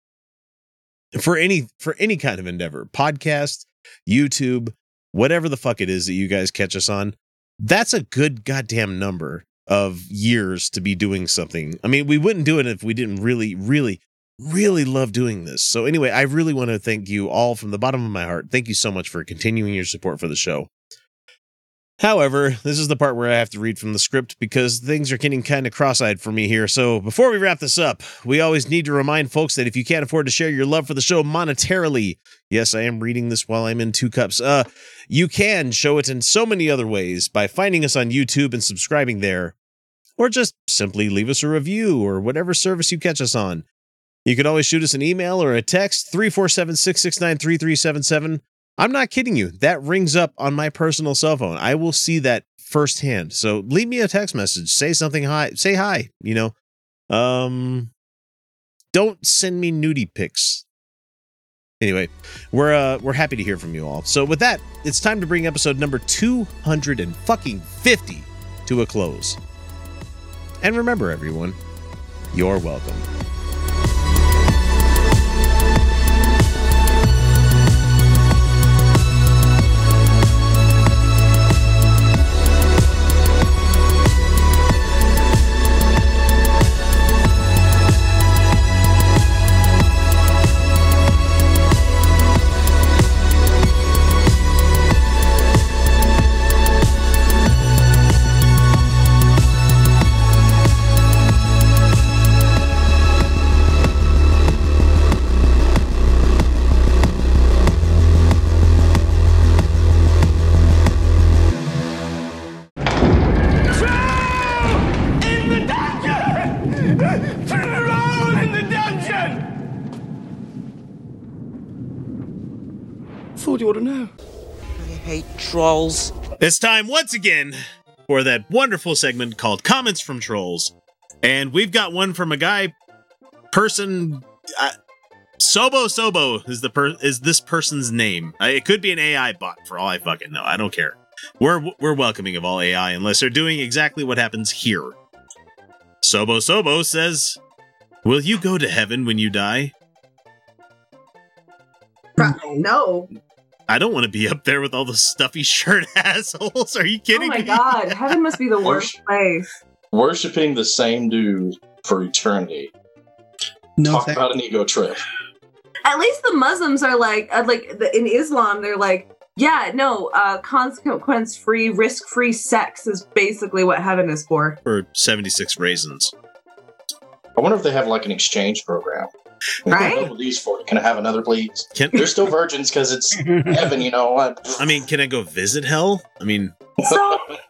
For any for any kind of endeavor, podcast, YouTube, whatever the fuck it is that you guys catch us on, that's a good goddamn number of years to be doing something. I mean, we wouldn't do it if we didn't really, really, really love doing this. So, anyway, I really want to thank you all from the bottom of my heart. Thank you so much for continuing your support for the show. However, this is the part where I have to read from the script because things are getting kind of cross eyed for me here. So, before we wrap this up, we always need to remind folks that if you can't afford to share your love for the show monetarily, yes, I am reading this while I'm in two cups, uh, you can show it in so many other ways by finding us on YouTube and subscribing there, or just simply leave us a review or whatever service you catch us on. You can always shoot us an email or a text 347 669 3377 I'm not kidding you. That rings up on my personal cell phone. I will see that firsthand. So leave me a text message. Say something hi. Say hi. You know, um, don't send me nudie pics. Anyway, we're uh, we're happy to hear from you all. So with that, it's time to bring episode number two hundred and fucking fifty to a close. And remember, everyone, you're welcome. Trolls. It's time once again for that wonderful segment called Comments from Trolls. And we've got one from a guy, person, uh, Sobo Sobo is the per- is this person's name. Uh, it could be an AI bot for all I fucking know. I don't care. We're we're welcoming of all AI unless they're doing exactly what happens here. Sobo Sobo says, "Will you go to heaven when you die?" No. I don't want to be up there with all the stuffy shirt assholes. Are you kidding me? Oh my me? god, heaven must be the worst place. Worshipping the same dude for eternity. No, Talk thank- about an ego trip. At least the Muslims are like, uh, like the, in Islam, they're like, yeah, no, uh, consequence-free, risk-free sex is basically what heaven is for. For 76 raisins. I wonder if they have like an exchange program. Right? What are these for? Can I have another, please? Can- They're still virgins because it's heaven, you know. I, I mean, can I go visit hell? I mean, So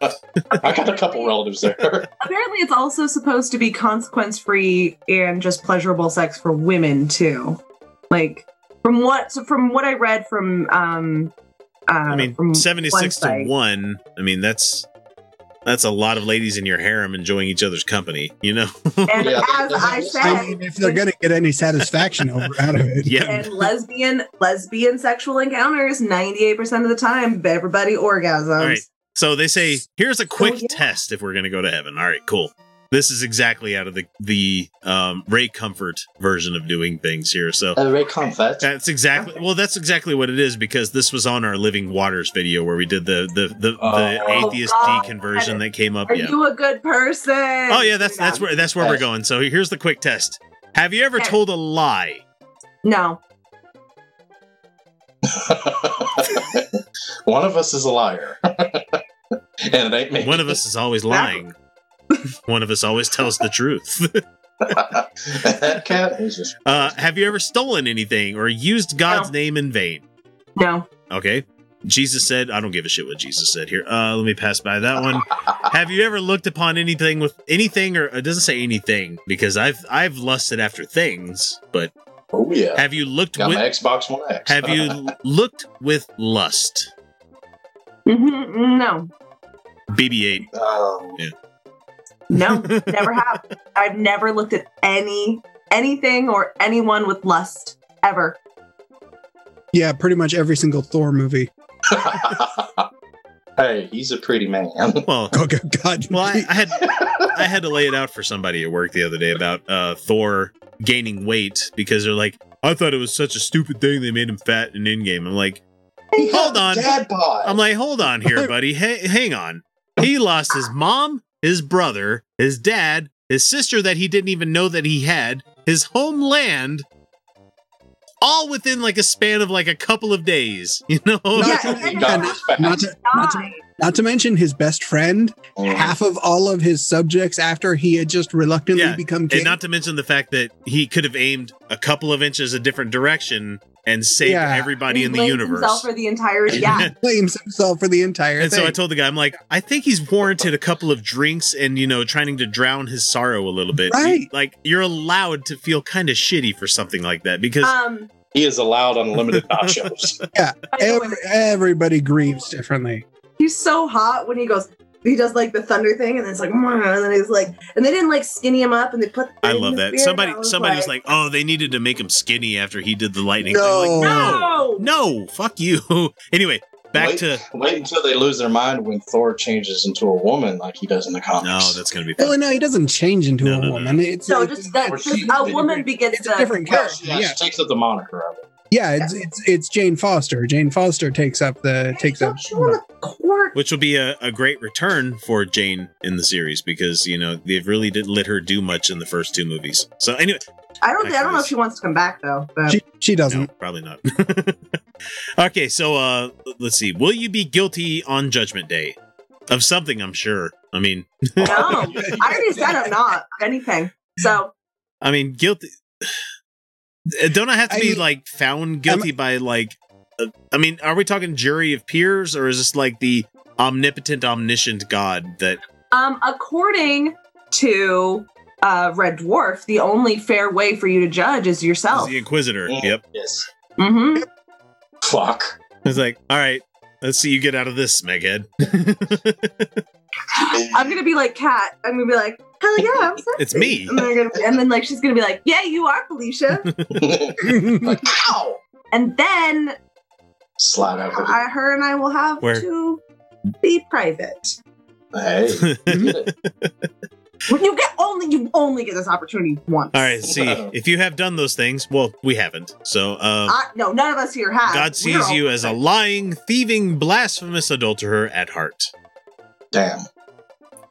I got a couple relatives there. apparently, it's also supposed to be consequence-free and just pleasurable sex for women too. Like from what so from what I read from um, uh, I mean, from 76 to site. 1. I mean, that's that's a lot of ladies in your harem enjoying each other's company, you know? And as I I said, mean, if they're going to get any satisfaction over, out of it. yeah. and lesbian lesbian sexual encounters 98% of the time everybody orgasms All right. So they say, here's a quick Oh, yeah. test if we're going to go to heaven. All right, cool. This is exactly out of the the um, Ray Comfort version of doing things here. So Uh, Ray Comfort. That's exactly well. That's exactly what it is because this was on our Living Waters video where we did the the the, the Oh, atheist God. deconversion that came up. Are Yeah. you a good person? Oh yeah, that's that's where that's where we're going. So here's the quick test. Have you ever Okay. told a lie? No. One of us is a liar. and it ain't me. One of us is always lying. One of us always tells the truth. that cat is just. Uh, have you ever stolen anything or used God's name in vain? No. Okay. Jesus said, I don't give a shit what Jesus said here. Uh, let me pass by that one. Have you ever looked upon anything with anything, or it doesn't say anything because I've I've lusted after things, but oh yeah. Have you looked Got with my Xbox One X. Have you looked with lust? hmm No. BB-8. Um, yeah. No. never have. I've never looked at any anything or anyone with lust ever. Yeah, pretty much every single Thor movie. Hey, he's a pretty man. Well, oh God. Well, I, I had I had to lay it out for somebody at work the other day about uh, Thor gaining weight because they're like, I thought it was such a stupid thing they made him fat in Endgame. I'm like, hold on, dad bod. I'm like, hold on here, buddy. Hey, hang on. He lost his mom, his brother, his dad, his sister that he didn't even know that he had, his homeland, all within like a span of like a couple of days. You know? Not, to, yeah, not, not to, not, to, not to mention his best friend, oh. half of all of his subjects after he had just reluctantly become king. And not to mention the fact that he could have aimed a couple of inches a different direction and saved Yeah. everybody in the blames universe. himself for the entire yeah. blames himself for the entire And thing. so I told the guy, I'm like, I think he's warranted a couple of drinks and, you know, trying to drown his sorrow a little bit. Right. Like, you're allowed to feel kind of shitty for something like that because Um He is allowed unlimited nachos. yeah, every, everybody grieves differently. he's so hot when he goes he does like the thunder thing and then it's like "Mwah," and then he's like and they didn't like skinny him up and they put I love that. beard, Somebody and I somebody was like, oh, they needed to make him skinny after he did the lightning. thing." No. Like, no, no, fuck you. anyway, back wait, to wait until they lose their mind when Thor changes into a woman like he does in the comics. No, that's gonna be fun. Well, no, he doesn't change into a woman. It's no it's- just that just a woman begins a different character. Yeah, Yeah, she takes up the moniker of it. Yeah, it's it's it's Jane Foster. Jane Foster takes up the takes up. which will be a, a great return for Jane in the series because you know they've really didn't let her do much in the first two movies. So anyway, I don't I don't know if she wants to come back though. But She she doesn't. probably not. okay, so uh let's see. Will you be guilty on Judgment Day of something? I'm sure. I mean, no. I already said I'm not anything. So I mean, guilty. Don't I have to I be mean- like found guilty by like? Uh, I mean, are we talking jury of peers or is this like the omnipotent, omniscient God that? um according to uh Red Dwarf, the only fair way for you to judge is is yourself. the Inquisitor. Yep. Yes. Mm-hmm. Fuck. It's like, all right, let's see you get out of this, Meghead. I'm gonna be like Cat. I'm gonna be like, hell yeah, I'm sorry. It's me. And, they're gonna and then like she's gonna be like, yeah, you are Felicia. Ow! and then Slide out. of I, her and I will have Where? to be private. Hey, When you get only you only get this opportunity once. All right, see, if you have done those things, well, we haven't. So, uh, I, no, none of us here have. God sees you as a lying, thieving, blasphemous adulterer at heart. Damn.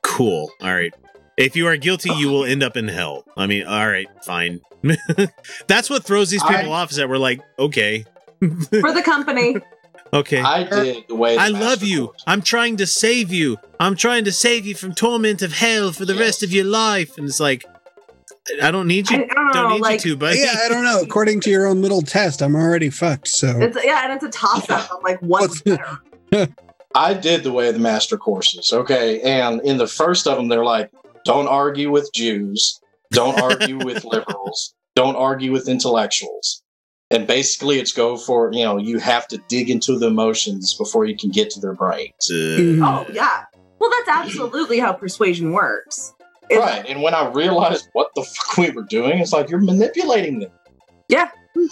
Cool. All right. If you are guilty, you will end up in hell. I mean, all right, fine. That's what throws these people off is that we're like, okay, for the company. okay. I er, did the way. I love you. I'm trying to save you. I'm trying to save you from torment of hell for the rest of your life. And it's like, I don't need you. I don't know, need like- you to, buddy. Yeah, I don't know. According to your own little test, I'm already fucked. So It's yeah, and it's a toss up. I'm like, what's better? I did the way of the master courses. Okay, and in the first of them, they're like, don't argue with Jews, don't argue with liberals, don't argue with intellectuals. And basically, it's go for you know you have to dig into the emotions before you can get to their brains. Oh yeah. Well, that's absolutely how persuasion works. It's- Right. And when I realized what the fuck we were doing, it's like you're manipulating them. Yeah. uh,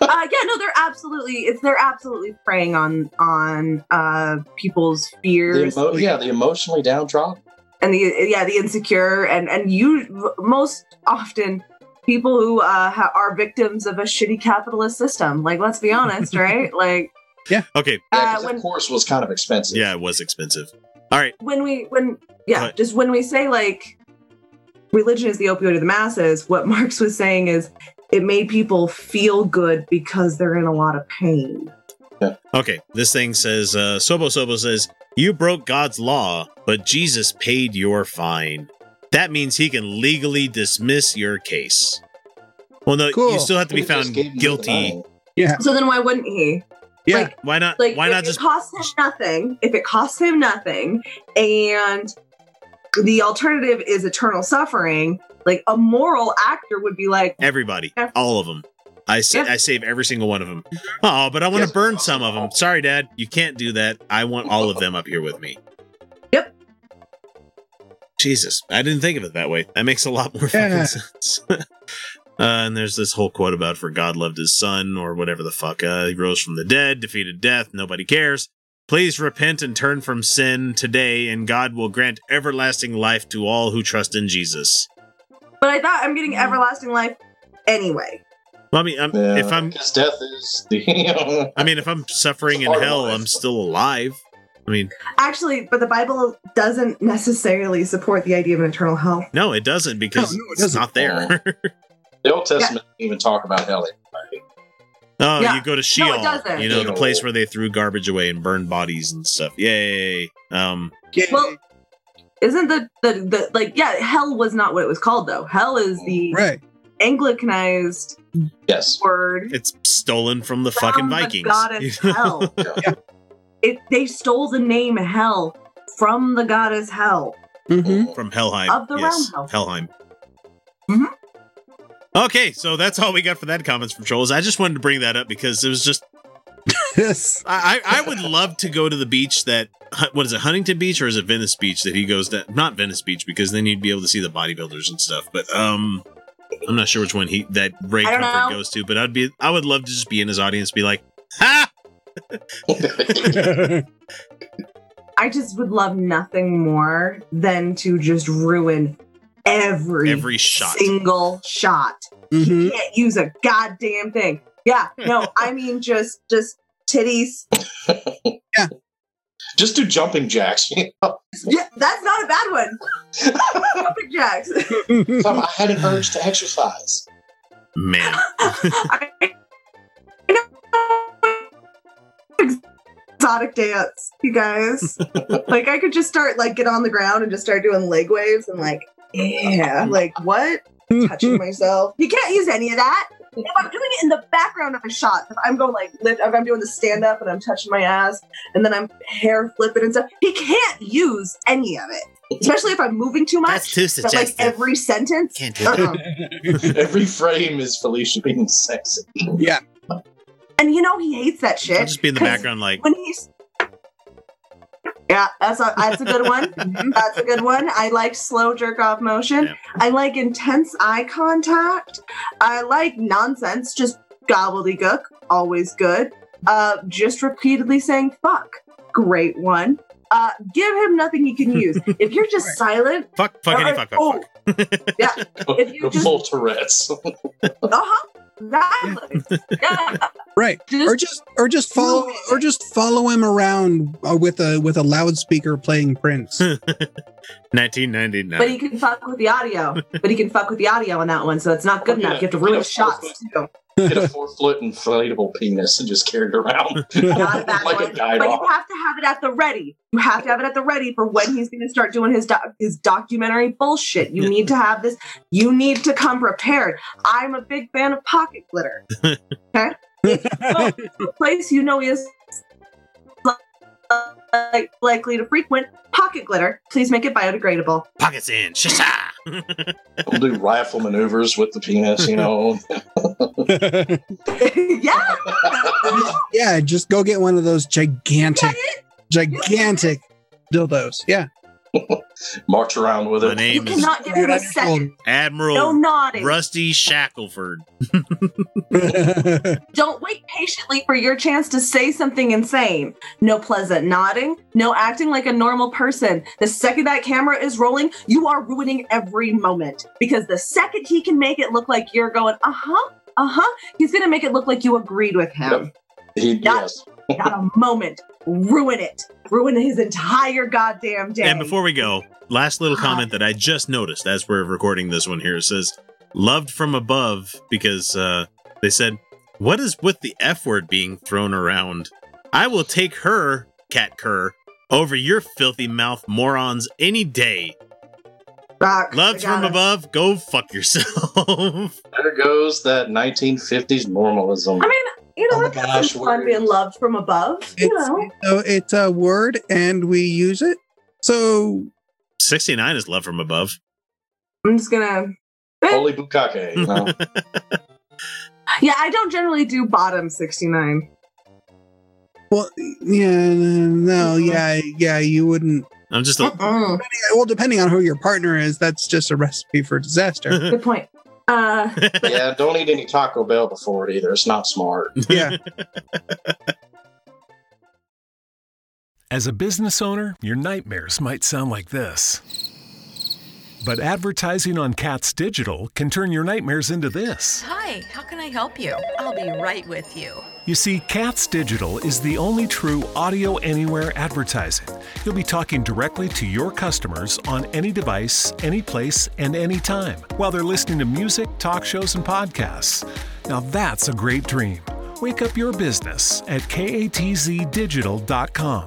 yeah, no, they're absolutely it's they're absolutely preying on on uh people's The fears. emo- yeah, the emotionally downtrodden. and the yeah the insecure and and you most often people who uh, ha- are victims of a shitty capitalist system. Like, let's be honest, right? Like, yeah. Okay. Uh, when- that course was kind of expensive. Yeah, it was expensive. All right. when we when yeah, Right. just when we say like religion is the opioid of the masses, what Marx was saying is it made people feel good because they're in a lot of pain. Okay, this thing says uh, Sobo Sobo says you broke God's law, but Jesus paid your fine. That means he can legally dismiss your case. Well, no, you still have to be He found gave you the guilty. Yeah. So then why wouldn't he? Yeah. Like, Why not? like why if not it just? cost him nothing if it costs him nothing and the alternative is eternal suffering like a moral actor would be like Everybody, all of them. I sa- Yeah. I save every single one of them. Oh, but I want to burn some of them. Sorry, Dad, you can't do that. I want all of them up here with me. Yep. Jesus, I didn't think of it that way. That makes a lot more Yeah. fucking sense. uh, and there's this whole quote about "For God loved His Son" or whatever the fuck. Uh, he rose from the dead, defeated death. Nobody cares. Please repent and turn from sin today, and God will grant everlasting life to all who trust in Jesus. but i thought i'm getting everlasting life anyway Well, I mean, I'm, Yeah, if I'm, because death is the. I mean, if I'm suffering in hell, life. I'm still alive. I mean, actually but the bible doesn't necessarily support the idea of an eternal hell no, it doesn't because No, no, it it's doesn't. not there. the Old Testament didn't even talk about hell. oh, Yeah. you go to No, it Sheol, doesn't. you know, the place where they threw garbage away and burned bodies and stuff. Yay! Um, Yeah. well isn't the, the the like yeah hell was not what it was called though hell is the right. anglicanized Yes. word it's stolen from the From fucking the Vikings. goddess you know? Hell. it they stole the name hell from the goddess hell Mm-hmm. from Helheim. Of the yes, realm Helheim. Mhm. Okay, so that's all we got for that comments from trolls. I just wanted to bring that up because it was just Yes. I, I I would love to go to the beach that what is it Huntington Beach or is it Venice Beach that he goes to not Venice Beach because then you'd be able to see the bodybuilders and stuff but um I'm not sure which one he that Ray Comfort know. goes to but I'd be I would love to just be in his audience be like ha i just would love nothing more than to just ruin every every shot single shot Mm-hmm. can't use a goddamn thing yeah no i mean just just titties yeah. Just do jumping jacks. you know? yeah that's not a bad one jumping jacks Tom, I had an urge to exercise. man I exotic dance, you guys. like I could just start like get on the ground and just start doing leg waves and like yeah, like what? Touching myself. You can't use any of that. If I'm doing it in the background of a shot, if I'm going like lift, if I'm doing the stand up and I'm touching my ass and then I'm hair flipping and stuff, he can't use any of it. Especially if I'm moving too much. That's too But like every sentence. Can't do uh-uh. Every frame is Felicia being sexy. Yeah. And you know he hates that shit. I'll just be in the background like when he's yeah that's a that's a good one. That's a good one. I like slow jerk off motion. Yeah. i like intense eye contact. I like nonsense just gobbledygook always good. Uh just repeatedly saying fuck great one. Uh give him nothing he can use. If you're just silent fuck fuckity uh, fuck fuck oh, fuck yeah. If you The just full Tourette's. uh-huh exactly yeah Right. Just- or just or just follow or just follow him around uh, with a with a loudspeaker playing Prince. 1999 But he can fuck with the audio. but he can fuck with the audio on that one, so it's not good Yeah, enough. You have to yeah, ruin of shots too. Get a four foot inflatable penis and just carry it around Not like one. a guide But you have to have it at the ready. You have to have it at the ready for when he's going to start doing his doc- his documentary bullshit. You need to have this. You need to come prepared. I'm a big fan of pocket glitter. Okay, if you go to a place you know is like likely to frequent pocket glitter. Please make it biodegradable. pockets in shisha We'll do rifle maneuvers with the penis, you know. yeah. yeah, just go get one of those gigantic, gigantic dildos. Yeah. March around with it. My name You is cannot give him a second. Admiral No nodding. Rusty Shackleford. Don't wait patiently for your chance to say something insane. No pleasant nodding, no acting like a normal person. The second that camera is rolling, you are ruining every moment. Because the second he can make it look like you're going, uh huh, uh huh, he's going to make it look like you agreed with him. He, Not, not a moment. Ruin it. Ruin his entire goddamn day. And before we go, last little comment that I just noticed as we're recording this one here it says loved from above because uh, they said, What is with the F word being thrown around? I will take her, Cat Kerr, over your filthy mouth morons any day. Rock, Loved from it. above, go fuck yourself. There goes that 1950s normalism. I mean, you know, Oh my it's gosh, of fun being loved from above. You know, So it's a word and we use it. So 69 is love from above. I'm just gonna. Holy bukake. You? Yeah, I don't generally do bottom 69. well, yeah, no, yeah, yeah, you wouldn't. I'm just a, Mm, Well, depending on who your partner is, that's just a recipe for disaster. good point. Uh, yeah, don't eat any Taco Bell before it either. It's not smart. yeah. As a business owner, your nightmares might sound like this. But advertising on Katz Digital can turn your nightmares into this. Hi, how can I help you? I'll be right with you. You see, Katz Digital is the only true audio anywhere advertising. You'll be talking directly to your customers on any device, any place, and any time while they're listening to music, talk shows, and podcasts. Now that's a great dream. Wake up your business at katzdigital.com.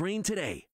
today.